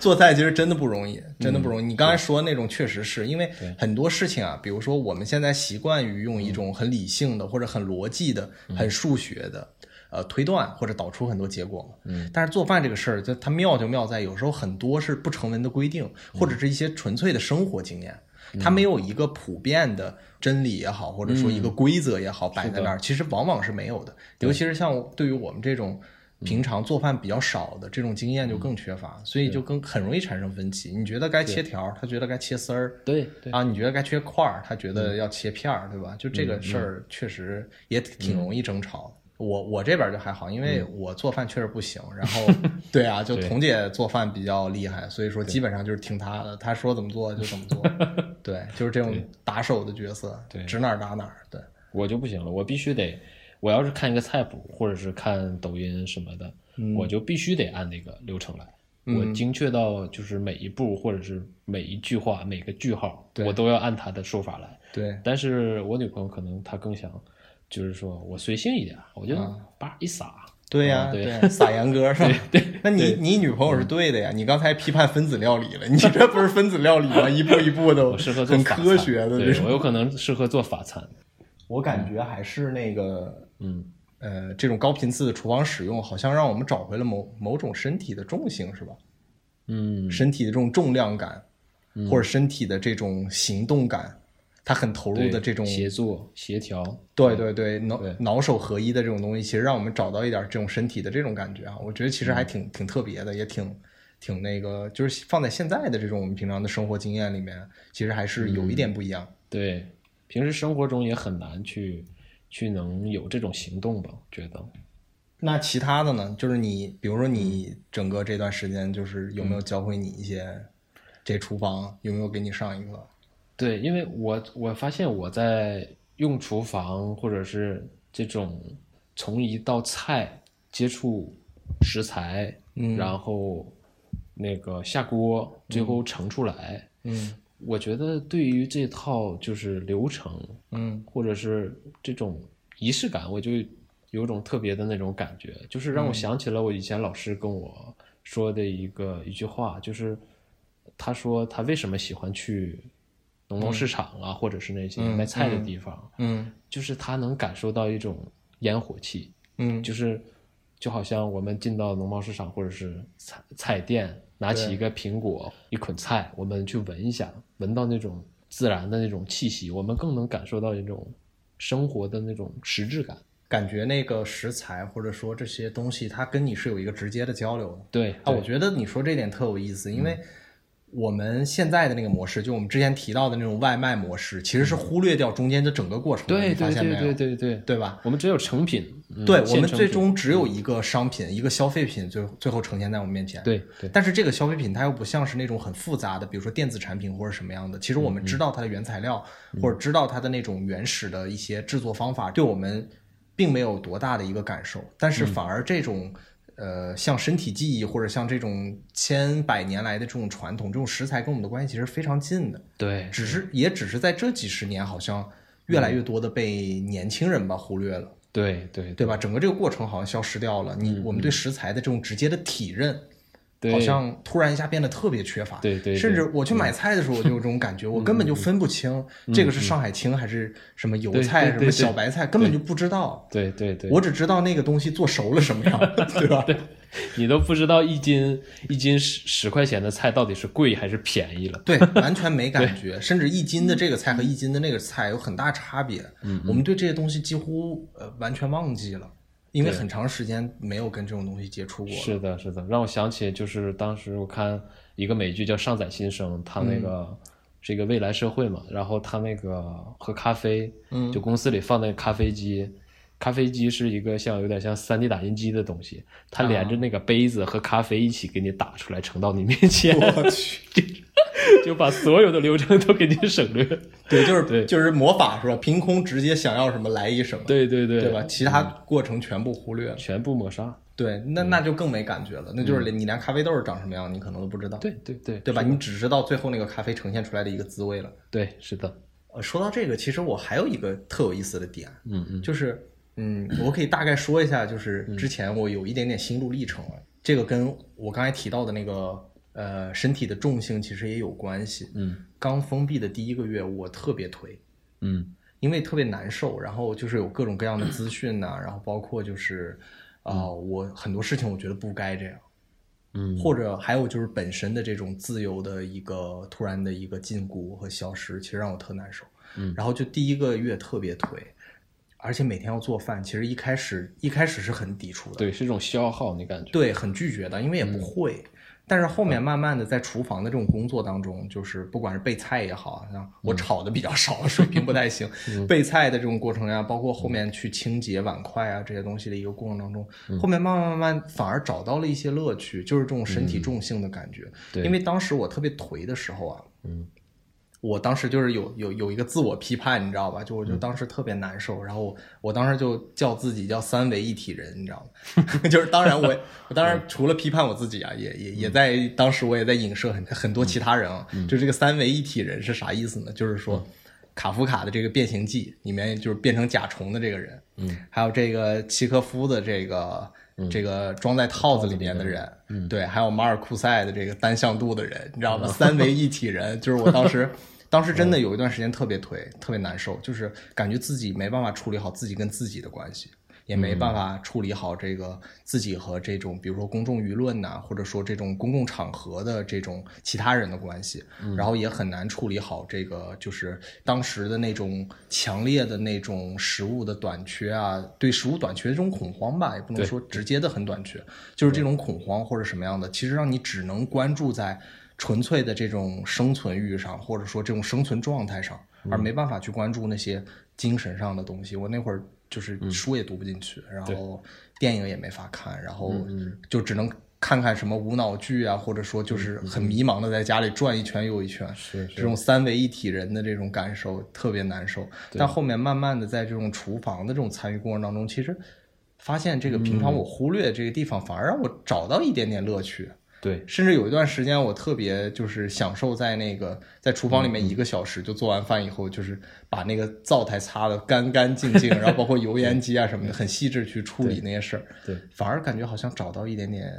做菜其实真的不容易，真的不容易。你刚才说的那种确实是因为很多事情啊，比如说我们现在习惯于用一种很理性的或者很逻辑的、很数学的。呃，推断或者导出很多结果。嘛。嗯，但是做饭这个事儿，就它妙就妙在有时候很多是不成文的规定，或者是一些纯粹的生活经验，它没有一个普遍的真理也好，或者说一个规则也好摆在那儿，其实往往是没有的。尤其是像对于我们这种平常做饭比较少的这种经验就更缺乏，所以就更很容易产生分歧。你觉得该切条，他觉得该切丝儿。对对啊，你觉得该切块儿，他觉得要切片儿，对吧？就这个事儿确实也挺容易争吵的。我我这边就还好，因为我做饭确实不行。然后 对啊，就彤姐做饭比较厉害，所以说基本上就是听她的，她说怎么做就怎么做。对，就是这种打手的角色，对指哪儿打哪儿。对，我就不行了，我必须得，我要是看一个菜谱或者是看抖音什么的，我就必须得按那个流程来。我精确到就是每一步或者是每一句话每个句号，我都要按他的说法来。对，但是我女朋友可能她更想，就是说我随性一点，我就叭一撒。对呀、啊对对，撒盐歌 是吧？对，那你你女朋友是对的呀。你刚才批判分子料理了，你这不是分子料理吗？一步一步的，我适合做很法餐科学的对我。有可能适合做法餐。我感觉还是那个，嗯，呃，这种高频次的厨房使用，好像让我们找回了某某种身体的重性，是吧？嗯，身体的这种重量感，或者身体的这种行动感，他很投入的这种，协作协调，对对对，脑对脑手合一的这种东西，其实让我们找到一点这种身体的这种感觉啊，我觉得其实还挺挺特别的，也挺挺那个，就是放在现在的这种我们平常的生活经验里面，其实还是有一点不一样。对，平时生活中也很难去去能有这种行动吧？我觉得，那其他的呢？就是你，比如说嗯你整个这段时间，就是有没有教会你一些这厨房，有没有给你上一课？对，因为我我发现我在用厨房或者是这种从一道菜接触食材，嗯然后那个下锅，最后盛出来，嗯我觉得对于这套就是流程，嗯。或者是这种仪式感，我就有种特别的那种感觉，就是让我想起了我以前老师跟我说的一个一句话，就是他说他为什么喜欢去农贸市场啊，或者是那些嗯卖菜的地方，嗯。就是他能感受到一种烟火气，嗯，就是就好像我们进到农贸市场或者是菜菜店，拿起一个苹果一捆菜，我们去闻一下，闻到那种自然的那种气息，我们更能感受到一种生活的那种实质感。感觉那个食材或者说这些东西，它跟你是有一个直接的交流的。对，啊，我觉得你说这点特有意思，因为嗯我们现在的那个模式，就我们之前提到的那种外卖模式，其实是忽略掉中间的整个过程的。对你发对对现没有？对对对，对吧？我们只有成品，嗯对，我们最终只有一个商品，一个消费品，最最后呈现在我们面前。对对但是这个消费品它又不像是那种很复杂的，比如说电子产品或者什么样的。其实我们知道它的原材料，或者知道它的那种原始的一些制作方法，对我们并没有多大的一个感受。但是反而这种。呃，像身体记忆或者像这种千百年来的这种传统，这种食材跟我们的关系其实非常近的，对，只是也只是在这几十年，好像越来越多的被年轻人吧忽略了。对对对吧？整个这个过程好像消失掉了。你我们对食材的这种直接的体认，好像突然一下变得特别缺乏。对对对。甚至我去买菜的时候，我就有这种感觉，我根本就分不清这个是上海青还是什么油菜、什么对对对小白菜，根本就不知道。对对对，我只知道那个东西做熟了什么样，对吧？你都不知道一斤一斤十十块钱的菜到底是贵还是便宜了。对，完全没感觉，甚至一斤的这个菜和一斤的那个菜有很大差别。嗯，我们对这些东西几乎呃完全忘记了，因为很长时间没有跟这种东西接触过。是的，是的，让我想起就是当时我看一个美剧叫《上载新生》，他那个是一个未来社会嘛，然后他那个喝咖啡，嗯。就公司里放那个咖啡机，咖啡机是一个像有点像 3D 打印机的东西，它连着那个杯子和咖啡一起给你打出来，盛到你面前，我去，就把所有的流程都给你省略。对，就是对就是魔法是吧？凭空直接想要什么来一什么，对对对，对吧？其他过程全部忽略了。全部抹杀。对，那那就更没感觉了，那就是连你连咖啡豆长什么样，你可能都不知道，对对对，对吧？你只知道最后那个咖啡呈现出来的一个滋味了。对是的，呃，说到这个，其实我还有一个特有意思的点，嗯嗯就是嗯，我可以大概说一下，就是之前我有一点点心路历程了，这个跟我刚才提到的那个呃身体的重性其实也有关系。嗯刚封闭的第一个月，我特别颓，嗯因为特别难受，然后就是有各种各样的资讯呐、然后包括就是啊、呃我很多事情我觉得不该这样。嗯，或者还有就是本身的这种自由的一个突然的一个禁锢和消失，其实让我特难受。嗯然后就第一个月特别颓，而且每天要做饭，其实一开始一开始是很抵触的，对是一种消耗，你感觉？对，很拒绝的，因为也不会。但是后面慢慢的在厨房的这种工作当中，就是不管是备菜也好，像我炒的比较少，水平不太行。备菜的这种过程呀，包括后面去清洁碗筷啊这些东西的一个过程当中，后面慢慢慢慢反而找到了一些乐趣，就是这种身体重性的感觉。对。因为当时我特别颓的时候啊，嗯，我当时就是有有有一个自我批判，你知道吧？就我就当时特别难受，然后我我当时就叫自己叫三维一体人，你知道吗？就是当然我我当然除了批判我自己啊，也也也在当时我也在影射很很多其他人啊。就这个三维一体人是啥意思呢？就是说卡夫卡的这个《变形记》里面就是变成甲虫的这个人，嗯，还有这个契诃夫的这个。这个装在套子里面的人，嗯，对，还有马尔库塞的这个单向度的人，你知道吗？三维一体人，就是我当时，当时真的有一段时间特别颓，特别难受，就是感觉自己没办法处理好自己跟自己的关系，也没办法处理好这个自己和这种，比如说公众舆论呐、或者说这种公共场合的这种其他人的关系，然后也很难处理好这个就是当时的那种强烈的那种食物的短缺啊，对食物短缺这种恐慌吧，也不能说直接的很短缺，就是这种恐慌或者什么样的，其实让你只能关注在纯粹的这种生存欲上，或者说这种生存状态上，而没办法去关注那些精神上的东西。我那会儿就是书也读不进去，然后电影也没法看，然后就只能看看什么无脑剧啊，或者说就是很迷茫的在家里转一圈又一圈。是这种三维一体人的这种感受特别难受。但后面慢慢的在这种厨房的这种参与过程当中，其实发现这个平常我忽略这个地方，反而让我找到一点点乐趣。对，甚至有一段时间，我特别就是享受在那个在厨房里面一个小时就做完饭以后，就是把那个灶台擦得干干净净，然后包括油烟机啊什么的，很细致去处理那些事儿。对，反而感觉好像找到一点点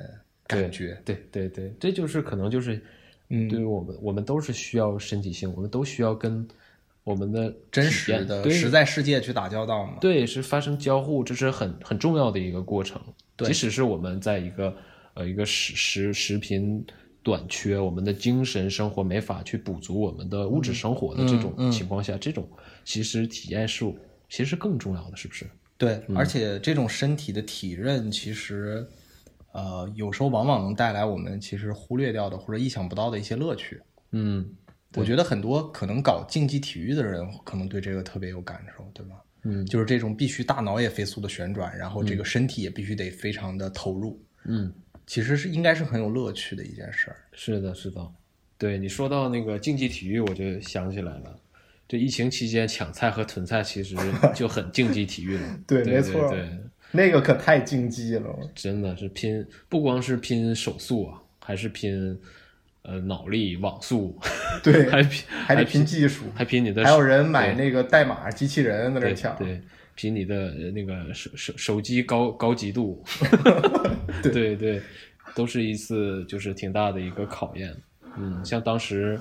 感觉。对对对，这就是可能就是，嗯对于我们，我们都是需要身体性，我们都需要跟我们的真实的实在世界去打交道嘛。对，是发生交互，这是很很重要的一个过程。对即使是我们在一个呃一个食食食品短缺，我们的精神生活没法去补足我们的物质生活的这种情况下，这种其实体验是其实更重要的，是不是？对，而且这种身体的体认，其实，呃，有时候往往能带来我们其实忽略掉的或者意想不到的一些乐趣。嗯，我觉得很多可能搞竞技体育的人，可能对这个特别有感受，对吧？嗯就是这种必须大脑也飞速的旋转，然后这个身体也必须得非常的投入，嗯，其实是应该是很有乐趣的一件事儿。是的，是的。对你说到那个竞技体育，我就想起来了。这疫情期间抢菜和囤菜其实 就很竞技体育了。对对没错对，那个可太竞技了，真的是拼，不光是拼手速啊，还是拼呃脑力、网速，对还拼还得拼技术，还拼你的还有人买那个代码机器人在那抢，对，拼你的呃那个手手手机高高级度，对对，都是一次就是挺大的一个考验。嗯，像当时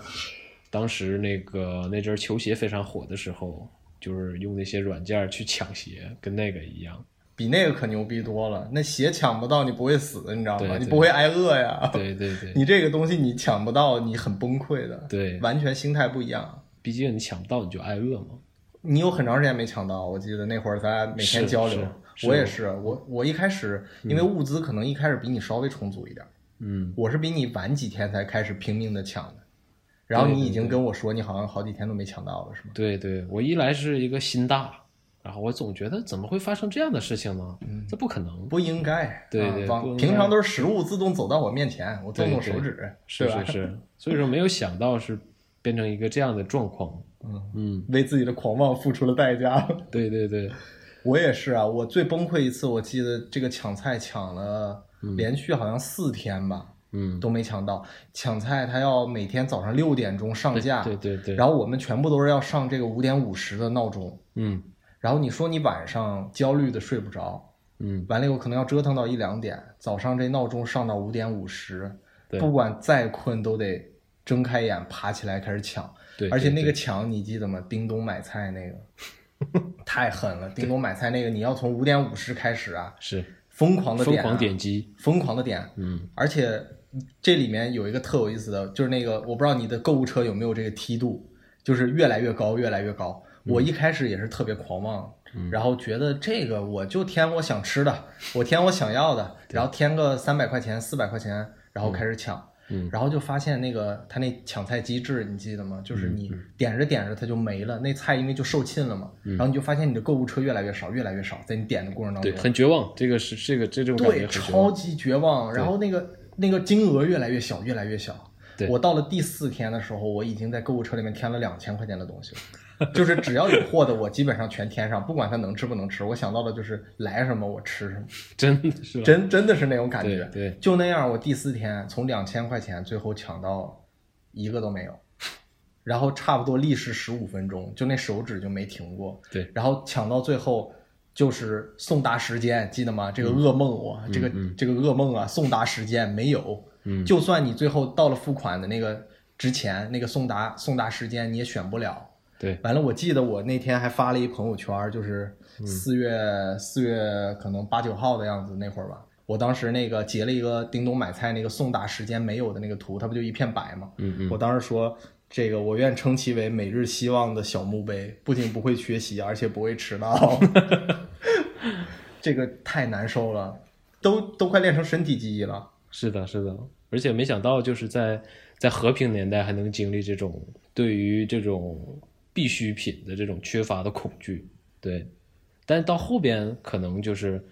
当时那个那阵儿球鞋非常火的时候，就是用那些软件去抢鞋，跟那个一样。比那个可牛逼多了。那鞋抢不到，你不会死，你知道吗？对对你不会挨饿呀。对对对，你这个东西你抢不到，你很崩溃的。对完全心态不一样。毕竟你抢不到你就挨饿嘛。你有很长时间没抢到，我记得那会儿咱俩每天交流我也是，我我一开始因为物资可能一开始比你稍微充足一点，嗯，我是比你晚几天才开始拼命的抢的，然后你已经跟我说你好像好几天都没抢到了，是吗？对对，我一来是一个心大，然后我总觉得怎么会发生这样的事情呢？嗯这不可能。不应该，对对平常都是食物自动走到我面前，我动动手指，是是是，所以说没有想到是变成一个这样的状况。嗯。嗯。为自己的狂妄付出了代价。对对对，我也是啊，我最崩溃一次，我记得这个抢菜抢了连续好像四天吧，嗯，都没抢到。抢菜他要每天早上六点钟上架，对对对，然后我们全部都是要上这个五点五十的闹钟，嗯。然后你说你晚上焦虑的睡不着，嗯，完了以后可能要折腾到一两点，早上这闹钟上到五点五十，对。不管再困都得睁开眼爬起来开始抢，对，而且那个对抢你记得吗？叮咚买菜那个太狠了，叮咚买菜那个你要从五点五十开始啊，是疯狂的点、啊，疯狂点击，疯狂的点，嗯而且这里面有一个特有意思的，就是那个我不知道你的购物车有没有这个梯度，就是越来越高，越来越高。我一开始也是特别狂妄，然后觉得这个我就添我想吃的，我添我想要的，然后添个三百块钱、四百块钱，然后开始抢。嗯然后就发现那个他那抢菜机制，你记得吗？就是你点着点着它就没了，那菜因为就售罄了嘛，然后你就发现你的购物车越来越少，越来越少，在你点的过程当中对，，很绝望，这个是这个这种感对，觉很绝望。超级绝望。然后那个那个金额越来越小，越来越小。对我到了第四天的时候，我已经在购物车里面添了两千块钱的东西了，就是只要有货的，我基本上全添上，不管它能吃不能吃。我想到的就是来什么我吃什么，真的是真真的是那种感觉。对对就那样，我第四天从两千块钱最后抢到一个都没有，然后差不多历时十五分钟，就那手指就没停过。对，然后抢到最后就是送达时间，记得吗？这个噩梦我，这个这个噩梦啊，送达时间没有。嗯就算你最后到了付款的那个之前，那个送达送达时间你也选不了。对完了，我记得我那天还发了一朋友圈，就是四月四、月可能八九号的样子那会儿吧。我当时那个截了一个叮咚买菜那个送达时间没有的那个图，它不就一片白吗？嗯嗯我当时说，这个我愿称其为每日希望的小墓碑，不仅不会缺席，而且不会迟到。这个太难受了，都都快练成身体记忆了。是的，是的，而且没想到就是在在和平年代还能经历这种对于这种必需品的这种缺乏的恐惧，对，但是到后边可能就是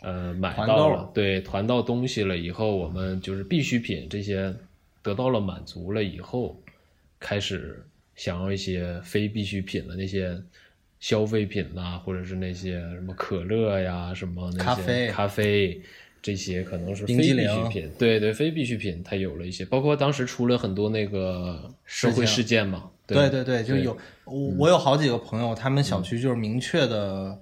呃买到了，对，团到东西了以后，我们就是必需品这些得到了满足了以后，开始想要一些非必需品的那些。消费品呐、或者是那些什么可乐呀、什么那些咖啡咖啡这些可能是非必需凌品，对对，非必需品它有了一些，包括当时出了很多那个社会事件嘛，对对对，就有我我有好几个朋友，他们小区就是明确的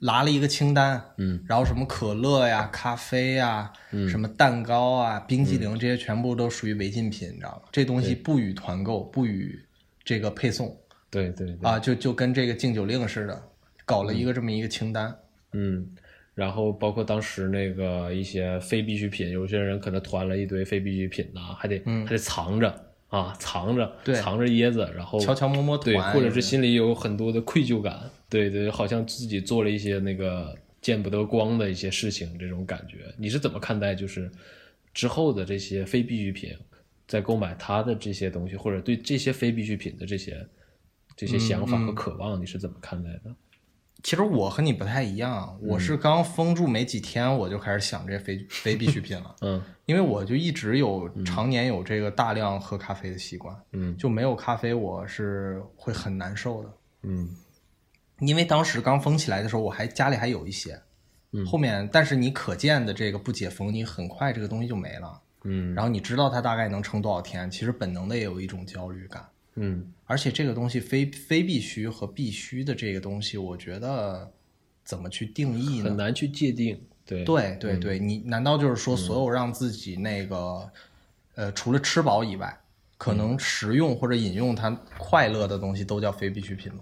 拿了一个清单，嗯，然后什么可乐呀、咖啡呀、什么蛋糕啊、冰激凌这些全部都属于违禁品，你知道吗？这东西不予团购，不予这个配送对对对，啊，就就跟这个禁酒令似的，搞了一个这么一个清单。嗯，然后包括当时那个一些非必需品，有些人可能团了一堆非必需品呐、还得、还得藏着啊，藏着，藏着椰子，然后悄悄摸摸团对，或者是心里有很多的愧疚感，对对，好像自己做了一些那个见不得光的一些事情，这种感觉，你是怎么看待？就是之后的这些非必需品，在购买它的这些东西，或者对这些非必需品的这些这些想嗯法和渴望，你是怎么看待的？其实我和你不太一样，我是刚封住没几天，我就开始想这非非必需品了。嗯因为我就一直有常年有这个大量喝咖啡的习惯，嗯就没有咖啡我是会很难受的。嗯因为当时刚封起来的时候，我还家里还有一些，嗯后面但是你可见的这个不解封，你很快这个东西就没了。嗯然后你知道它大概能撑多少天，其实本能的也有一种焦虑感。嗯而且这个东西非非必须和必须的这个东西，我觉得怎么去定义呢？很难去界定。对对对对，你难道就是说所有让自己那个，呃，除了吃饱以外，可能食用或者饮用它快乐的东西都叫非必需品吗？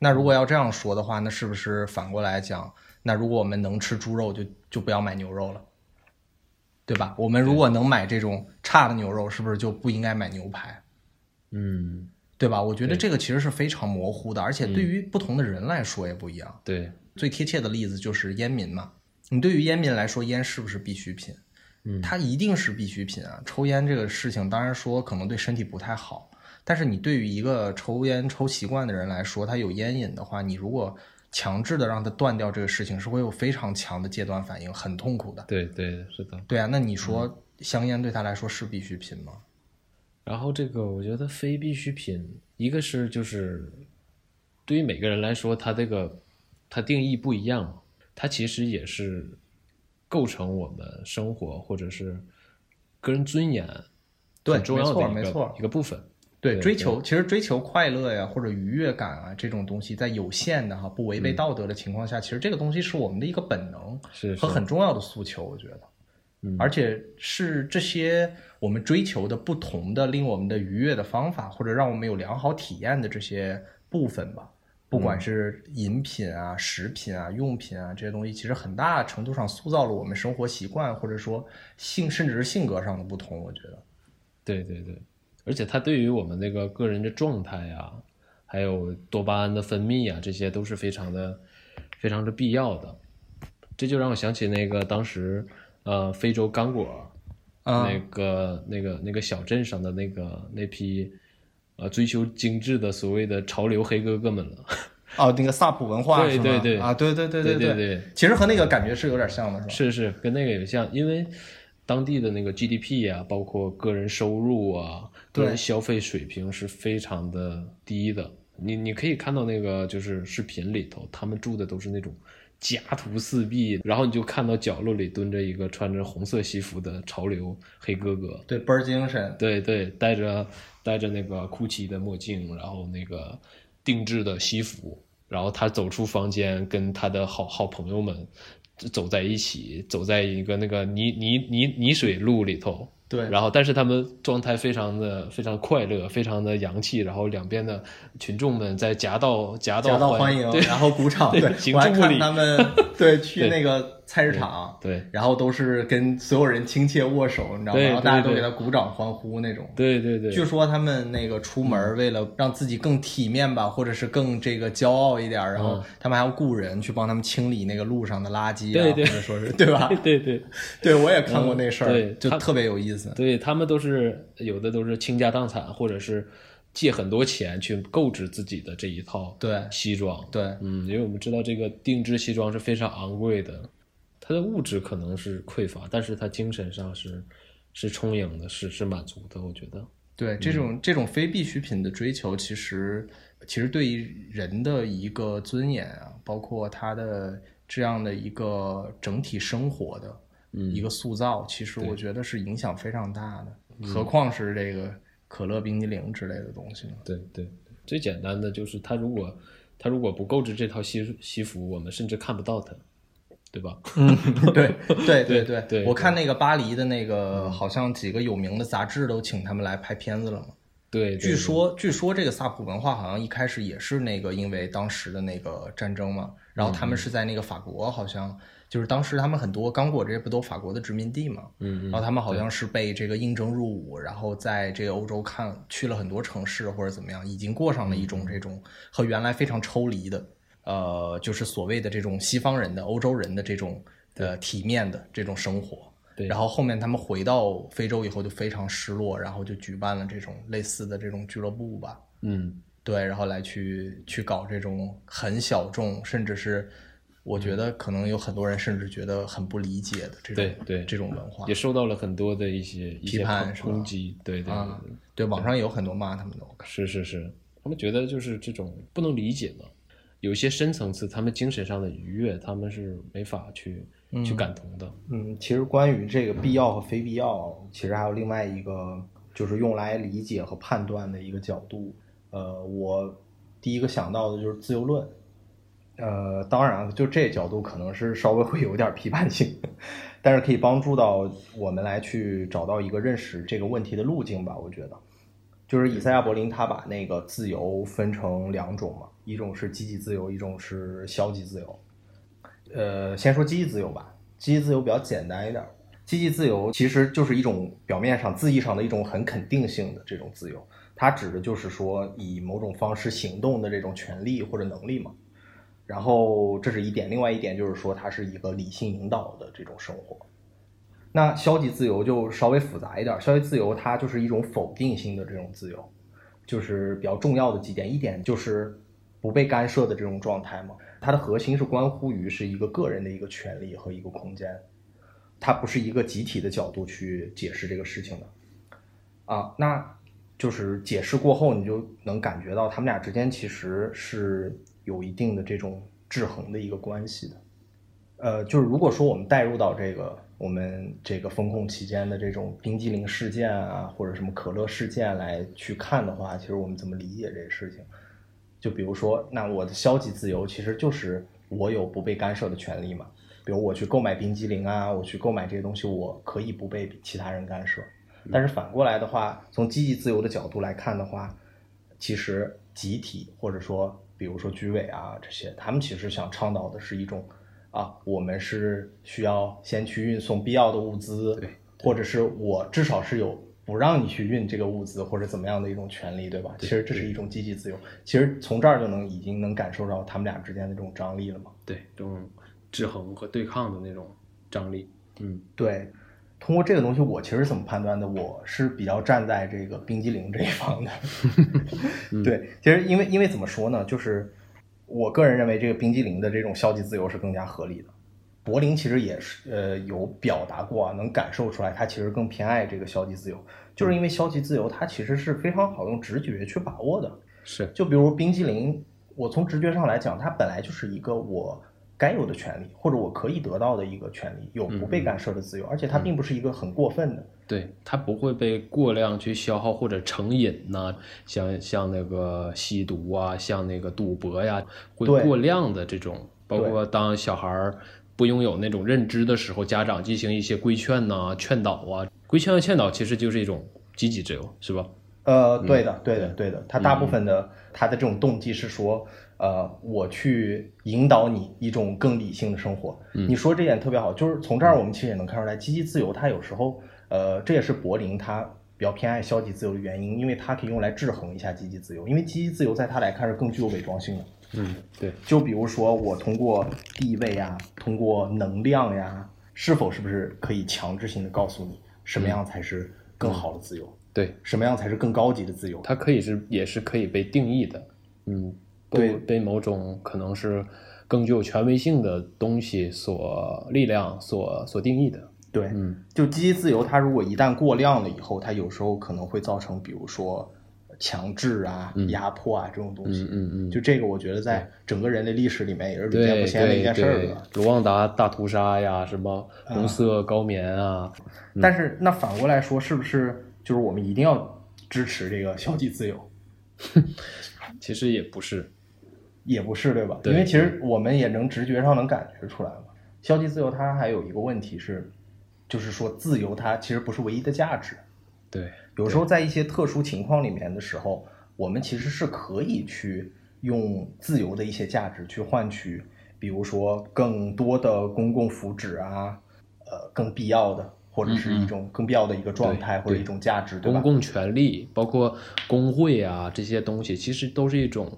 那如果要这样说的话，那是不是反过来讲，那如果我们能吃猪肉就，就不要买牛肉了，对吧？我们如果能买这种差的牛肉，是不是就不应该买牛排？嗯对吧？我觉得这个其实是非常模糊的，而且对于不同的人来说也不一样。对最贴切的例子就是烟民嘛。你对于烟民来说，烟是不是必需品？嗯它一定是必需品啊。抽烟这个事情，当然说可能对身体不太好，但是你对于一个抽烟抽习惯的人来说，他有烟瘾的话，你如果强制的让他断掉这个事情，是会有非常强的戒断反应，很痛苦的。对对是的。对啊，那你说香烟对他来说是必需品吗？然后这个我觉得非必需品，一个是就是对于每个人来说，它这个它定义不一样嘛，它其实也是构成我们生活或者是个人尊严对很重要的一个没错没错一个部分。对，对追求其实追求快乐呀，或者愉悦感啊，这种东西，在有限的哈不违背道德的情况下，其实这个东西是我们的一个本能是和很重要的诉求，我觉得。嗯而且是这些我们追求的不同的令我们的愉悦的方法，或者让我们有良好体验的这些部分吧，不管是饮品啊、食品啊、用品啊这些东西，其实很大程度上塑造了我们生活习惯，或者说性甚至是性格上的不同。我觉得，对对对，而且它对于我们那个个人的状态啊，还有多巴胺的分泌啊，这些都是非常的、非常的必要的。这就让我想起那个当时呃非洲刚果啊那个、那个那个小镇上的那个那批呃追求精致的所谓的潮流黑哥哥们了。哦，那个萨普文化？对对对啊，对对对对对对，其实和那个感觉是有点像的，是吧？是是跟那个有像，因为当地的那个 GDP 啊，包括个人收入啊，个人消费水平是非常的低的。你你可以看到那个就是视频里头，他们住的都是那种家徒四壁，然后你就看到角落里蹲着一个穿着红色西服的潮流黑哥哥，对，倍儿精神。对对，戴着戴着那个 GUCCI 的墨镜，然后那个定制的西服，然后他走出房间，跟他的好好朋友们走在一起，走在一个那个泥泥泥泥水路里头。对，然后，但是他们状态非常的非常快乐，非常的洋气。然后两边的群众们在夹道夹夹道欢迎，对然后鼓掌。对行注目礼看他们对去那个菜市场，对然后都是跟所有人亲切握手，你知道吗？然后大家都给他鼓掌欢呼那种。对对对，据说他们那个出门为了让自己更体面吧，或者是更这个骄傲一点，然后嗯他们还要雇人去帮他们清理那个路上的垃圾啊，对对或者说是对吧？对对 对，我也看过那事儿，就特别有意思。对他们都是有的都是倾家荡产，或者是借很多钱去购置自己的这一套对西装。对嗯，因为我们知道这个定制西装是非常昂贵的，它的物质可能是匮乏，但是它精神上是是充盈的，是是满足的。我觉得，对这种这种非必需品的追求，其实其实对于人的一个尊严啊，包括他的这样的一个整体生活的一个塑造，其实我觉得是影响非常大的。何况是这个可乐、冰激凌之类的东西呢？对对，最简单的就是他如果他如果不购置这套西西服，我们甚至看不到他，对吧？对对对对对我看那个巴黎的那个，好像几个有名的杂志都请他们来拍片子了嘛。对，对据说，据说这个萨普文化好像一开始也是那个因为当时的那个战争嘛，然后他们是在那个法国，好像就是当时他们很多刚果这些不都法国的殖民地嘛，嗯，嗯然后他们好像是被这个应征入伍，然后在这个欧洲看去了很多城市或者怎么样，已经过上了一种这种和原来非常抽离的，呃，就是所谓的这种西方人的欧洲人的这种呃体面的这种生活。对。然后后面他们回到非洲以后就非常失落，然后就举办了这种类似的这种俱乐部吧，嗯。对，然后来去去搞这种很小众，甚至是我觉得可能有很多人甚至觉得很不理解的这种对对这种文化也。受到了很多的一些批判是吧抨击，对对对啊对。网上也有很多骂他们的，是是是，他们觉得就是这种不能理解嘛，有一些深层次，他们精神上的愉悦，他们是没法去、去感同的。嗯，其实关于这个必要和非必要，其实还有另外一个，就是用来理解和判断的一个角度。呃，我第一个想到的就是自由论。呃，当然，就这角度可能是稍微会有点批判性，但是可以帮助到我们来去找到一个认识这个问题的路径吧。我觉得，就是以赛亚柏林他把那个自由分成两种嘛，一种是积极自由，一种是消极自由。呃，先说积极自由吧。积极自由比较简单一点。积极自由其实就是一种表面上字义上的一种很肯定性的这种自由，它指的就是说以某种方式行动的这种权利或者能力嘛。然后这是一点，另外一点就是说它是一个理性引导的这种生活。那消极自由就稍微复杂一点，消极自由它就是一种否定性的这种自由，就是比较重要的几点，一点就是不被干涉的这种状态嘛。它的核心是关乎于是一个个人的一个权利和一个空间，它不是一个集体的角度去解释这个事情的。啊，那就是解释过后，你就能感觉到他们俩之间其实是有一定的这种制衡的一个关系的。呃，就是如果说我们带入到这个我们这个风控期间的这种冰激凌事件啊，或者什么可乐事件来去看的话，其实我们怎么理解这个事情？就比如说，那我的消极自由其实就是我有不被干涉的权利嘛。比如我去购买冰激凌啊，我去购买这些东西，我可以不被其他人干涉。但是反过来的话，从积极自由的角度来看的话，其实集体或者说比如说居委啊这些，他们其实想倡导的是一种啊，我们是需要先去运送必要的物资，对，或者是我至少是有不让你去运这个物资或者怎么样的一种权利，对吧？其实这是一种积极自由。其实从这儿就能已经能感受到他们俩之间的这种张力了嘛。对这种制衡和对抗的那种张力，嗯对，通过这个东西，我其实怎么判断的？我是比较站在这个冰激凌这一方的。对，其实因为因为怎么说呢，就是我个人认为这个冰激凌的这种消极自由是更加合理的。柏林其实也是呃有表达过啊，能感受出来，他其实更偏爱这个消极自由，就是因为消极自由它其实是非常好用直觉去把握的。是就比如冰激凌，我从直觉上来讲，它本来就是一个我该有的权利，或者我可以得到的一个权利，有不被干涉的自由，而且它并不是一个很过分的。对，它不会被过量去消耗或者成瘾呐、像像那个吸毒啊，像那个赌博呀，会过量的这种，包括当小孩儿不拥有那种认知的时候，家长进行一些规劝呐、劝导啊，规劝和劝导其实就是一种积极自由，是吧？呃，对的，对的，对。的，他大部分的他的这种动机是说，呃，我去引导你一种更理性的生活。你说这点特别好，就是从这儿我们其实也能看出来，积极自由它有时候，呃，这也是柏林它比较偏爱消极自由的原因，因为它可以用来制衡一下积极自由，因为积极自由在它来看是更具有伪装性的。嗯，对，就比如说我通过地位呀，通过能量呀，是否是不是可以强制性的告诉你什么样才是更好的自由，对，什么样才是更高级的自由？它可以是也是可以被定义的，嗯，对被被某种可能是更具有权威性的东西所力量所所定义的，对，嗯，就积极自由，它如果一旦过量了以后，它有时候可能会造成，比如说强制啊、压迫啊这种东西。嗯嗯嗯就这个，我觉得在整个人类历史里面也是屡见不鲜的一件事儿了。，卢旺达大屠杀呀，什么红色高棉啊，但是那反过来说，是不是就是我们一定要支持这个消极自由？其实也不是，也不是，对吧？对因为其实我们也能直觉上能感觉出来嘛。消极自由它还有一个问题是，就是说自由它其实不是唯一的价值。对，有时候在一些特殊情况里面的时候，我们其实是可以去用自由的一些价值去换取，比如说更多的公共福祉啊，呃，更必要的，或者是一种更必要的一个状态或者一种价值，对吧公？共权利，包括工会啊这些东西，其实都是一种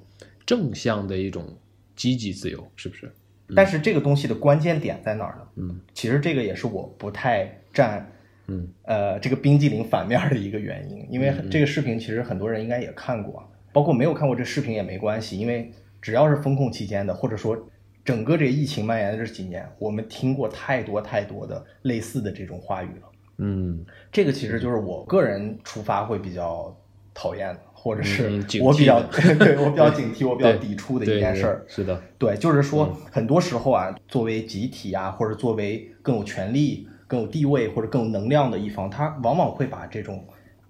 正向的一种积极自由，是不是？但是这个东西的关键点在哪儿呢？嗯，其实这个也是我不太站，嗯，呃，这个冰激凌反面的一个原因，因为这个视频其实很多人应该也看过，包括没有看过这视频也没关系，因为只要是风控期间的，或者说整个这疫情蔓延的这几年，我们听过太多太多的类似的这种话语了。嗯，这个其实就是我个人出发会比较讨厌的，或者是 我比较的对我比较警惕，我比较抵触的一件事儿。是的，对，就是说，很多时候啊，作为集体啊，或者作为更有权力、更有地位或者更有能量的一方，他往往会把这种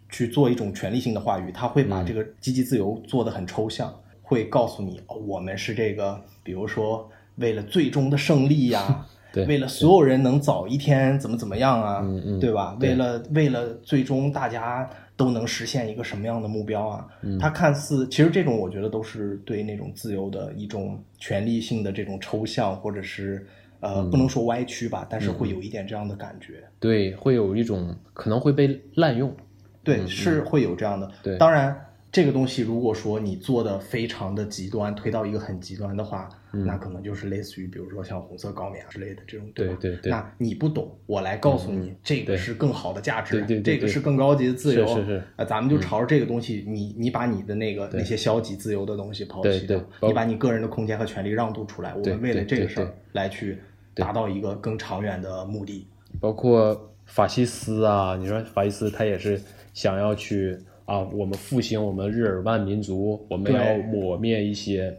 去做一种权力性的话语，他会把这个积极自由做得很抽象，会告诉你，哦，我们是这个，比如说为了最终的胜利呀、对为了所有人能早一天怎么怎么样啊，对吧？对为了为了最终大家都能实现一个什么样的目标啊？嗯它看似其实这种我觉得都是对那种自由的一种权利性的这种抽象，或者是呃、嗯不能说歪曲吧，但是会有一点这样的感觉。对，会有一种可能会被滥用，对，嗯是会有这样的。对当然这个东西如果说你做的非常的极端，推到一个很极端的话，嗯。那可能就是类似于比如说像红色高棉啊之类的这种，吧？对对对。那你不懂，我来告诉你，这个是更好的价值，对对对这个是更高级的自由，是是。是啊，咱们就朝着这个东西，你你把你的那个那些消极自由的东西抛弃掉你把你个人的空间和权利让渡出来，我们为了对对这个事儿来去达到一个更长远的目的。包括法西斯啊，你说法西斯他也是想要去啊，我们复兴我们日耳曼民族，我们要抹灭一些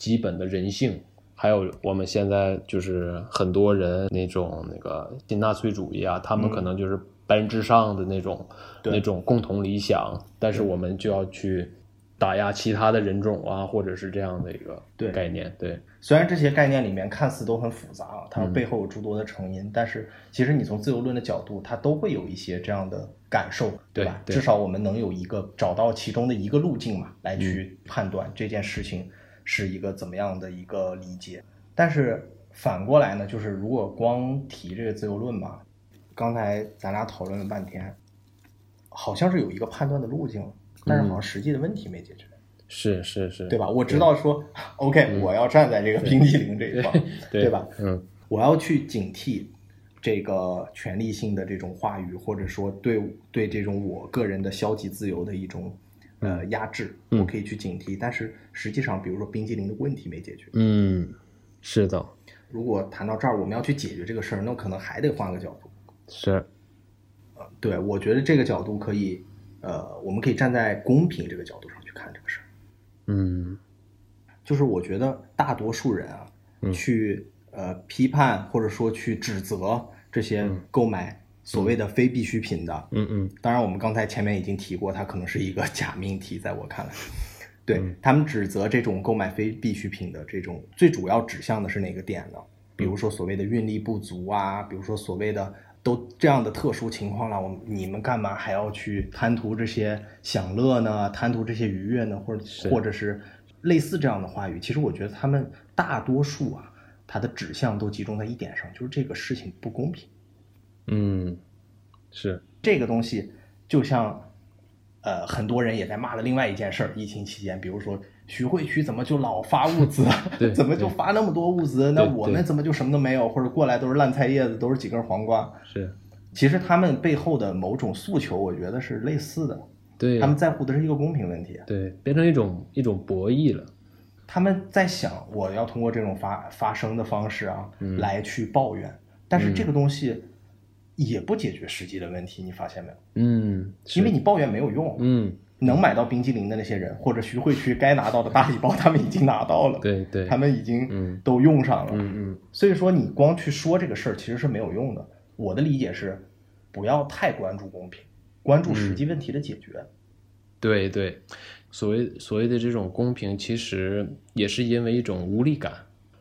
基本的人性，还有我们现在就是很多人那种那个新纳粹主义啊，他们嗯。可能就是白人至上的那种、对。那种共同理想，但是我们就要去打压其他的人种啊，或者是这样的一个对概念，对。虽然这些概念里面看似都很复杂啊，它嗯。背后有诸多的成因，但是其实你从自由论的角度，它都会有一些这样的感受，对吧？对。至少我们能有一个找到其中的一个路径嘛，来去判断这件事情是一个怎么样的一个理解。但是反过来呢，就是如果光提这个自由论吧，刚才咱俩讨论了半天，好像是有一个判断的路径，但是好像实际的问题没解决。是是是，对吧？我知道说，OK，我要站在这个冰激凌这一方，对吧？嗯我要去警惕这个权力性的这种话语，或者说对对这种我个人的消极自由的一种呃压制，嗯我可以去警惕。但是实际上，比如说冰激凌的问题没解决，嗯，是的，如果谈到这儿，我们要去解决这个事儿，那可能还得换个角度。是呃对，我觉得这个角度可以，呃，我们可以站在公平这个角度上去看这个事儿。嗯就是我觉得大多数人啊，嗯去呃批判或者说去指责这些购买所谓的非必需品的，嗯嗯当然我们刚才前面已经提过，它可能是一个假命题，在我看来，对、他们指责这种购买非必需品的这种最主要指向的是哪个点呢？比如说所谓的运力不足啊，比如说所谓的都这样的特殊情况了，我们你们干嘛还要去贪图这些享乐呢？贪图这些愉悦呢？或者或者是类似这样的话语？其实我觉得他们大多数啊，它的指向都集中在一点上，就是这个事情不公平。嗯，是这个东西就像，呃，很多人也在骂的另外一件事儿，疫情期间，比如说徐汇区怎么就老发物资，怎么就发那么多物资？那我们怎么就什么都没有？或者过来都是烂菜叶子，都是几根黄瓜？是，其实他们背后的某种诉求，我觉得是类似的，对他们在乎的是一个公平问题。对，变成一种一种博弈了。他们在想，我要通过这种发发声的方式啊，嗯来去抱怨，但是这个东西也不解决实际的问题，你发现没有？嗯，因为你抱怨没有用，嗯，能买到冰激凌的那些人，或者徐汇区该拿到的大礼包，他们已经拿到了，对对，他们已经嗯都用上了。嗯嗯所以说，你光去说这个事儿其实是没有用的。我的理解是，不要太关注公平，关注实际问题的解决。对对，所谓所谓的这种公平，其实也是因为一种无力感。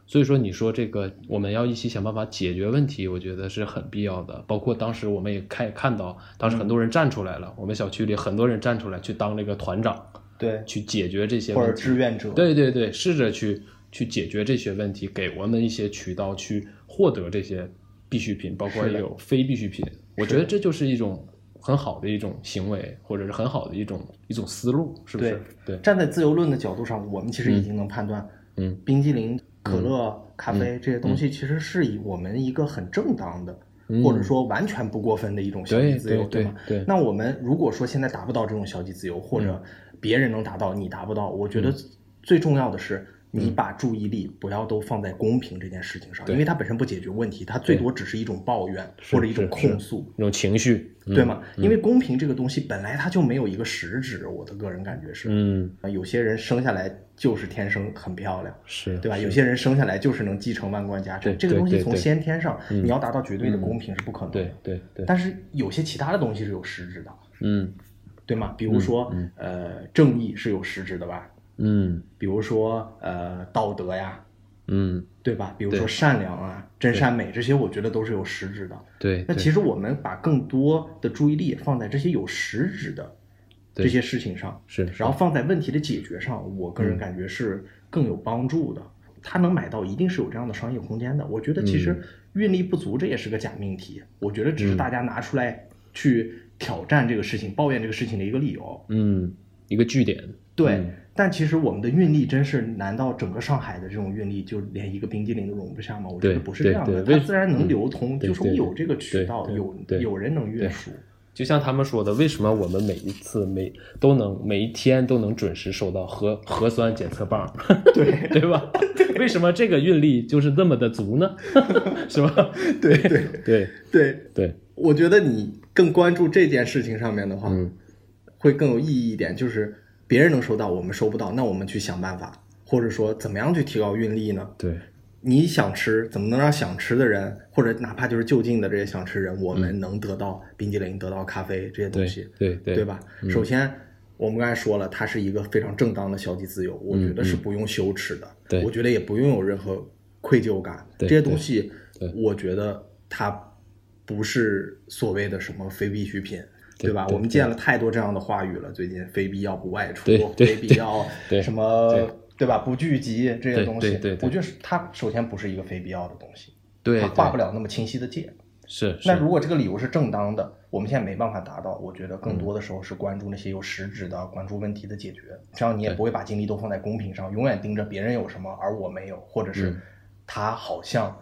所以说，你说这个我们要一起想办法解决问题，我觉得是很必要的。包括当时我们也看看到，当时很多人站出来了，我们小区里很多人站出来去当这个团长，对，去解决这些或者。志愿者。对对对，试着去去解决这些问题，给我们一些渠道去获得这些必需品，包括有非必需品。我觉得这就是一种很好的一种行为，或者是很好的一种一种思路，是不是？对，站在自由论的角度上，我们其实已经能判断，嗯，冰激凌、可乐、咖啡这些东西，其实是以我们一个很正当的，嗯。或者说完全不过分的一种消极自由，对吗？对对。那我们如果说现在达不到这种消极自由，或者别人能达到，你达不到，我觉得最重要的是。你把注意力不要都放在公平这件事情上，对因为它本身不解决问题，它最多只是一种抱怨或者一种控诉。一种情绪，嗯对吗？因为公平这个东西本来它就没有一个实质，我的个人感觉是，嗯，啊有些人生下来就是天生很漂亮，是，对吧？有些人生下来就是能继承万贯家产，这个东西从先天上，嗯你要达到绝对的公平是不可能的。对对对，但是有些其他的东西是有实质的，嗯对吗？比如说，嗯呃，正义是有实质的吧？嗯比如说，呃，道德呀，嗯，对吧？比如说善良啊、真善美这些，我觉得都是有实质的。对，那其实我们把更多的注意力放在这些有实质的这些事情上，是，然后放在问题的解决上，我个人感觉是更有帮助的。他能买到，一定是有这样的商业空间的。我觉得其实运力不足，这也是个假命题。我觉得只是大家拿出来去挑战这个事情、抱怨这个事情的一个理由。嗯一个据点。对，嗯但其实我们的运力真是，难道整个上海的这种运力就连一个冰激凌都容不下吗？我觉得不是这样的，它自然能嗯流通，就是有这个渠道，有有人能运输。就像他们说的，为什么我们每一次每都能每一天都能准时收到核核酸检测棒，对对吧？为什么这个运力就是那么的足呢？是吧？对对对对，对，我觉得你更关注这件事情上面的话，嗯会更有意义一点。就是别人能收到，我们收不到，那我们去想办法，或者说怎么样去提高运力呢？对你想吃，怎么能让想吃的人，或者哪怕就是就近的这些想吃人，我们能得到冰激凌、得到咖啡这些东西，对对对吧？首先，我们刚才说了，它是一个非常正当的消极自由，我觉得是不用羞耻的，对我觉得也不用有任何愧疚感。这些东西，我觉得它不是所谓的什么非必需品。对吧？我们见了太多这样的话语了，最近非必要不外出，非必要什么对。对吧？不聚集这些东西，对对对。我觉得它首先不是一个非必要的东西，对，它画不了那么清晰的界。是是。那如果这个理由是正当的，我们现在没办法达到，我觉得更多的时候是关注那些有实质的，关注问题的解决，这样你也不会把精力都放在公平上，永远盯着别人有什么而我没有，或者是嗯。他好像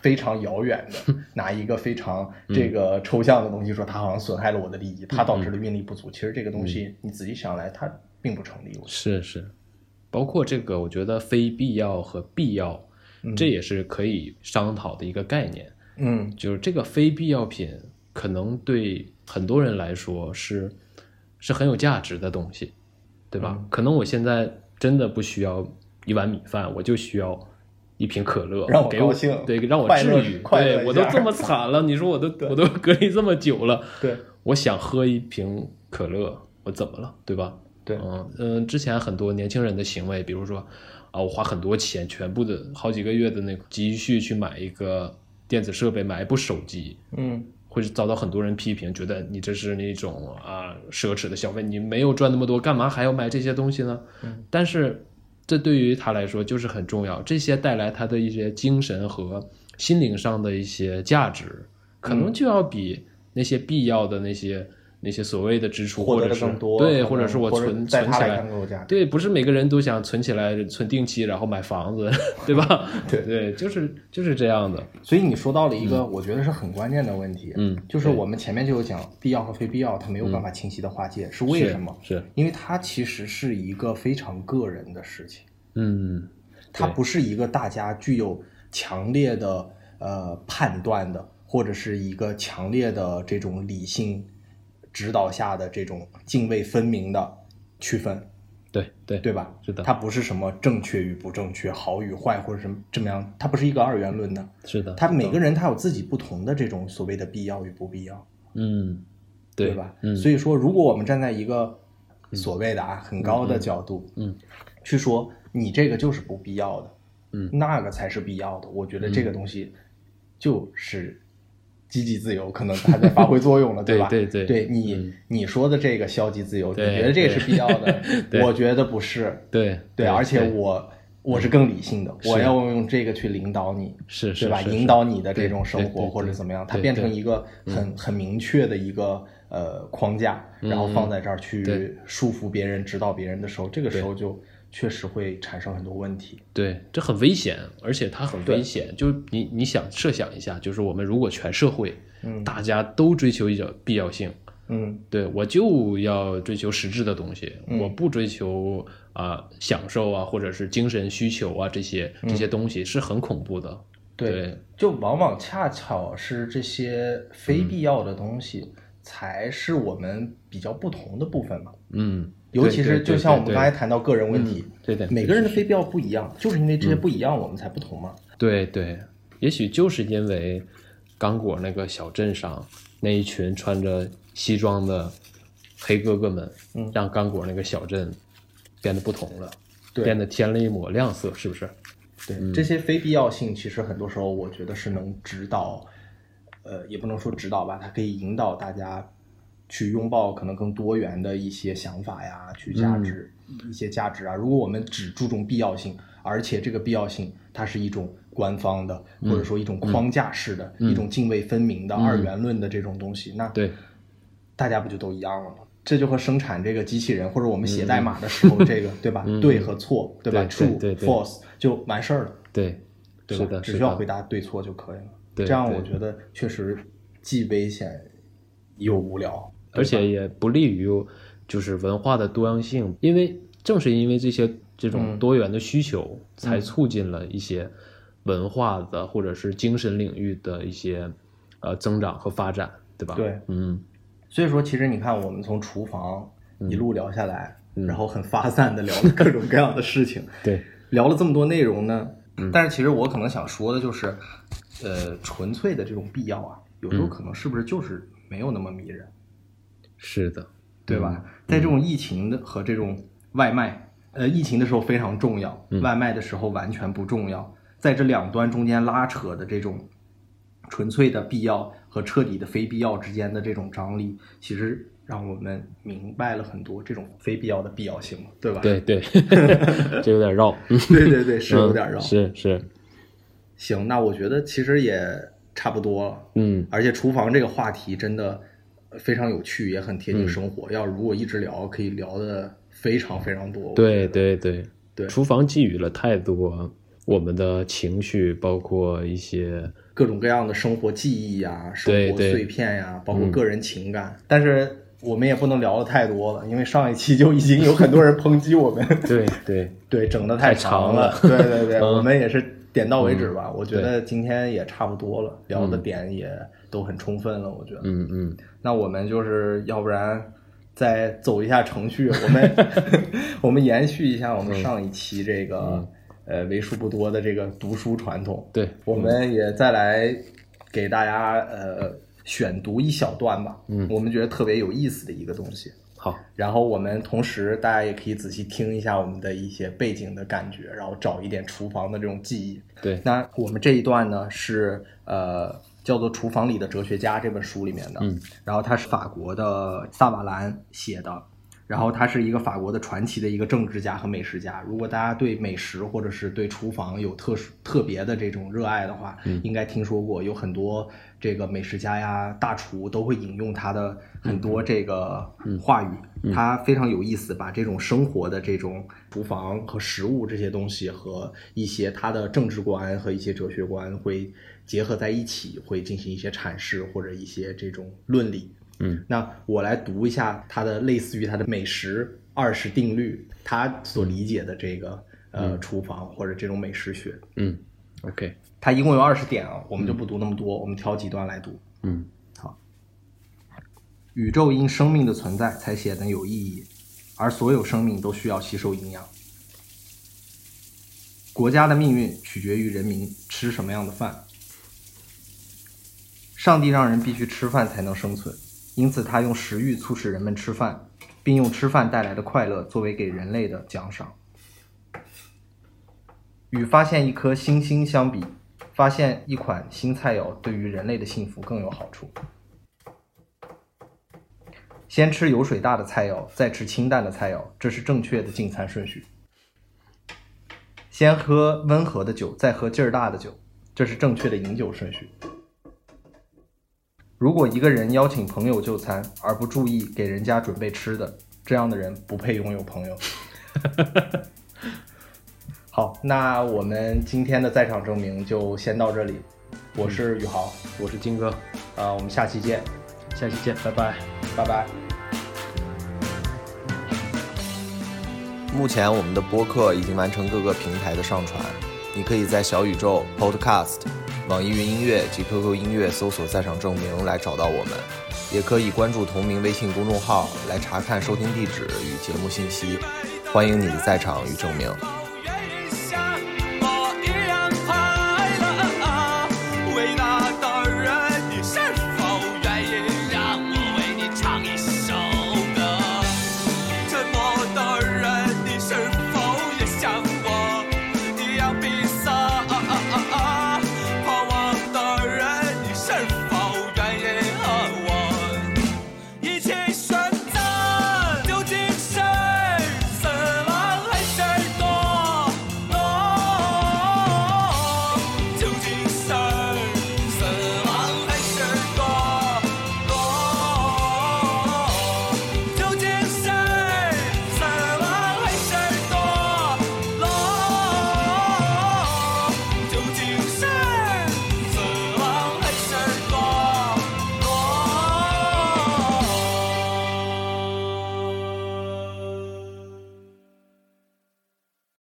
非常遥远的 拿一个非常这个抽象的东西说它好像损害了我的利益，它导致了运力不足。其实这个东西你仔细想来，它并不成立。是是，包括这个，我觉得非必要和必要，这也是可以商讨的一个概念。嗯就是这个非必要品，可能对很多人来说是是很有价值的东西，对吧？嗯可能我现在真的不需要一碗米饭，我就需要一瓶可乐，让我给我高兴对，让我治愈。对我都这么惨了，你说我都我都隔离这么久了，对我想喝一瓶可乐，我怎么了，对吧？对嗯嗯，之前很多年轻人的行为，比如说啊，我花很多钱，全部的好几个月的那个积蓄去买一个电子设备，买一部手机，嗯会遭到很多人批评，觉得你这是那种啊奢侈的消费，你没有赚那么多，干嘛还要买这些东西呢？嗯但是这对于他来说就是很重要，这些带来他的一些精神和心灵上的一些价值，可嗯。能就要比那些必要的那些那些所谓的支出，或者是更多，对，或者是我存存起来。对，不是每个人都想存起来、存定期，然后买房子，对吧？对对，就是就是这样的。所以你说到了一个我觉得是很关键的问题，嗯就是我们前面就有讲必要和非必要，它没有办法清晰的划界，是为什么？是，因为它其实是一个非常个人的事情，嗯，它不是一个大家具有强烈的呃判断的，或者是一个强烈的这种理性指导下的这种泾渭分明的区分，对对对吧？是的它不是什么正确与不正确、好与坏或者什么这么样，它不是一个二元论的。是的，他每个人他有自己不同的这种所谓的必要与不必要，嗯，对对吧？嗯，所以说，如果我们站在一个所谓的啊很高的角度，嗯，去说你这个就是不必要的，嗯那个才是必要的。我觉得这个东西就是积极自由，可能还在发挥作用了，吧？对对对。对你嗯。你说的这个消极自由，你觉得这个是必要的，我觉得不是。对对，而且我我是更理性的，我要用这个去领导你，是是对吧？引导你的这种生活或者怎么样，它变成一个很很明确的一个呃框架，然后放在这儿去束缚别人、指导别人的时候，这个时候就确实会产生很多问题。对，这很危险，而且它很危险。就你你想设想一下，就是我们如果全社会，嗯大家都追求一种必要性，嗯对我就要追求实质的东西，嗯我不追求啊、享受啊，或者是精神需求啊，这些这些东西是很恐怖的。对就往往恰巧是这些非必要的东西，才是我们比较不同的部分嘛。嗯，尤其是就像我们刚才谈到个人问题，对对，每个人的非必要不一样，就是因为这些不一样，我们才不同嘛。对对，也许就是因为刚果那个小镇上那一群穿着西装的黑哥哥们，嗯让刚果那个小镇变得不同了，对变得添了一抹亮色，是不是？对，嗯这些非必要性，其实很多时候我觉得是能指导，呃，也不能说指导吧，它可以引导大家去拥抱可能更多元的一些想法呀，去价值、一些价值啊。如果我们只注重必要性，而且这个必要性它是一种官方的，或者说一种框架式的、一种泾渭分明的、二元论的这种东西，那对，大家不就都一样了吗？这就和生产这个机器人或者我们写代码的时候，这个 对吧？对和错，对吧嗯对对？True 对对 false 就完事儿了，对，对的，只需要回答对错就可以了。对这样我觉得确实既危险又无聊，而且也不利于就是文化的多样性，因为正是因为这些这种嗯多元的需求，才促进了一些文化的或者是精神领域的一些呃增长和发展，对吧？对嗯，所以说，其实你看，我们从厨房一路聊下来，嗯。然后很发散的聊了各种各样的事情，对，聊了这么多内容呢。嗯。但是其实我可能想说的就是，呃，纯粹的这种必要啊，有时候嗯。可能是不是就是没有那么迷人，是的，对吧？在这种疫情的和这种外卖，呃，疫情的时候非常重要，嗯。外卖的时候完全不重要，在这两端中间拉扯的这种纯粹的必要和彻底的非必要之间的这种张力，其实让我们明白了很多这种非必要的必要性嘛，对吧？对对，这有点绕，对对对，是有点绕。嗯是是，行，那我觉得其实也差不多了。嗯。而且厨房这个话题真的非常有趣，也很贴近嗯生活。要如果一直聊，可以聊的非常非常多。对对对对厨房寄予了太多我们的情绪，包括一些各种各样的生活记忆呀、生活碎片呀，包括嗯个人情感。但是我们也不能聊的太多了，因为上一期就已经有很多人抨击我们，对对 对，整的太长长了了。对对对，嗯我们也是点到为止吧。我觉得今天也差不多了，聊的嗯点也都很充分了。我觉得，嗯嗯那我们就是要不然再走一下程序，我们 我们延续一下我们上一期这个、嗯呃为数不多的这个读书传统。对，我们也再来给大家呃选读一小段吧，嗯我们觉得特别有意思的一个东西。好，然后我们同时大家也可以仔细听一下我们的一些背景的感觉，然后找一点厨房的这种记忆。对，那我们这一段呢是呃叫做《厨房里的哲学家》这本书里面的，嗯，然后它是法国的萨瓦兰写的，然后他是一个法国的传奇的一个政治家和美食家。如果大家对美食或者是对厨房有特殊特别的这种热爱的话，嗯。应该听说过有很多这个美食家呀、大厨都会引用他的很多这个话语。他非常有意思，把这种生活的这种厨房和食物这些东西和一些他的政治观和一些哲学观会结合在一起，会进行一些阐释或者一些这种论理。嗯，那我来读一下他的类似于他的美食二十定律，他所理解的这个呃厨房或者这种美食学。嗯，OK，它一共有二十点啊，我们就不读那么多，我们挑几段来读。嗯好宇宙因生命的存在才显得有意义，而所有生命都需要吸收营养。国家的命运取决于人民吃什么样的饭。上帝让人必须吃饭才能生存，因此他用食欲促使人们吃饭，并用吃饭带来的快乐作为给人类的奖赏。与发现一颗新星相比，发现一款新菜肴对于人类的幸福更有好处。先吃油水大的菜肴，再吃清淡的菜肴，这是正确的进餐顺序。先喝温和的酒，再喝劲儿大的酒，这是正确的饮酒顺序。如果一个人邀请朋友就餐，而不注意给人家准备吃的，这样的人不配拥有朋友。好，那我们今天的在场证明就先到这里。我是宇豪，我是金哥，啊、我们下期见，下期见，拜拜。拜拜。目前我们的播客已经完成各个平台的上传，你可以在小宇宙、Podcast、网易云音乐及 QQ 音乐搜索“在场证明”来找到我们，也可以关注同名微信公众号来查看收听地址与节目信息。欢迎你的在场与证明。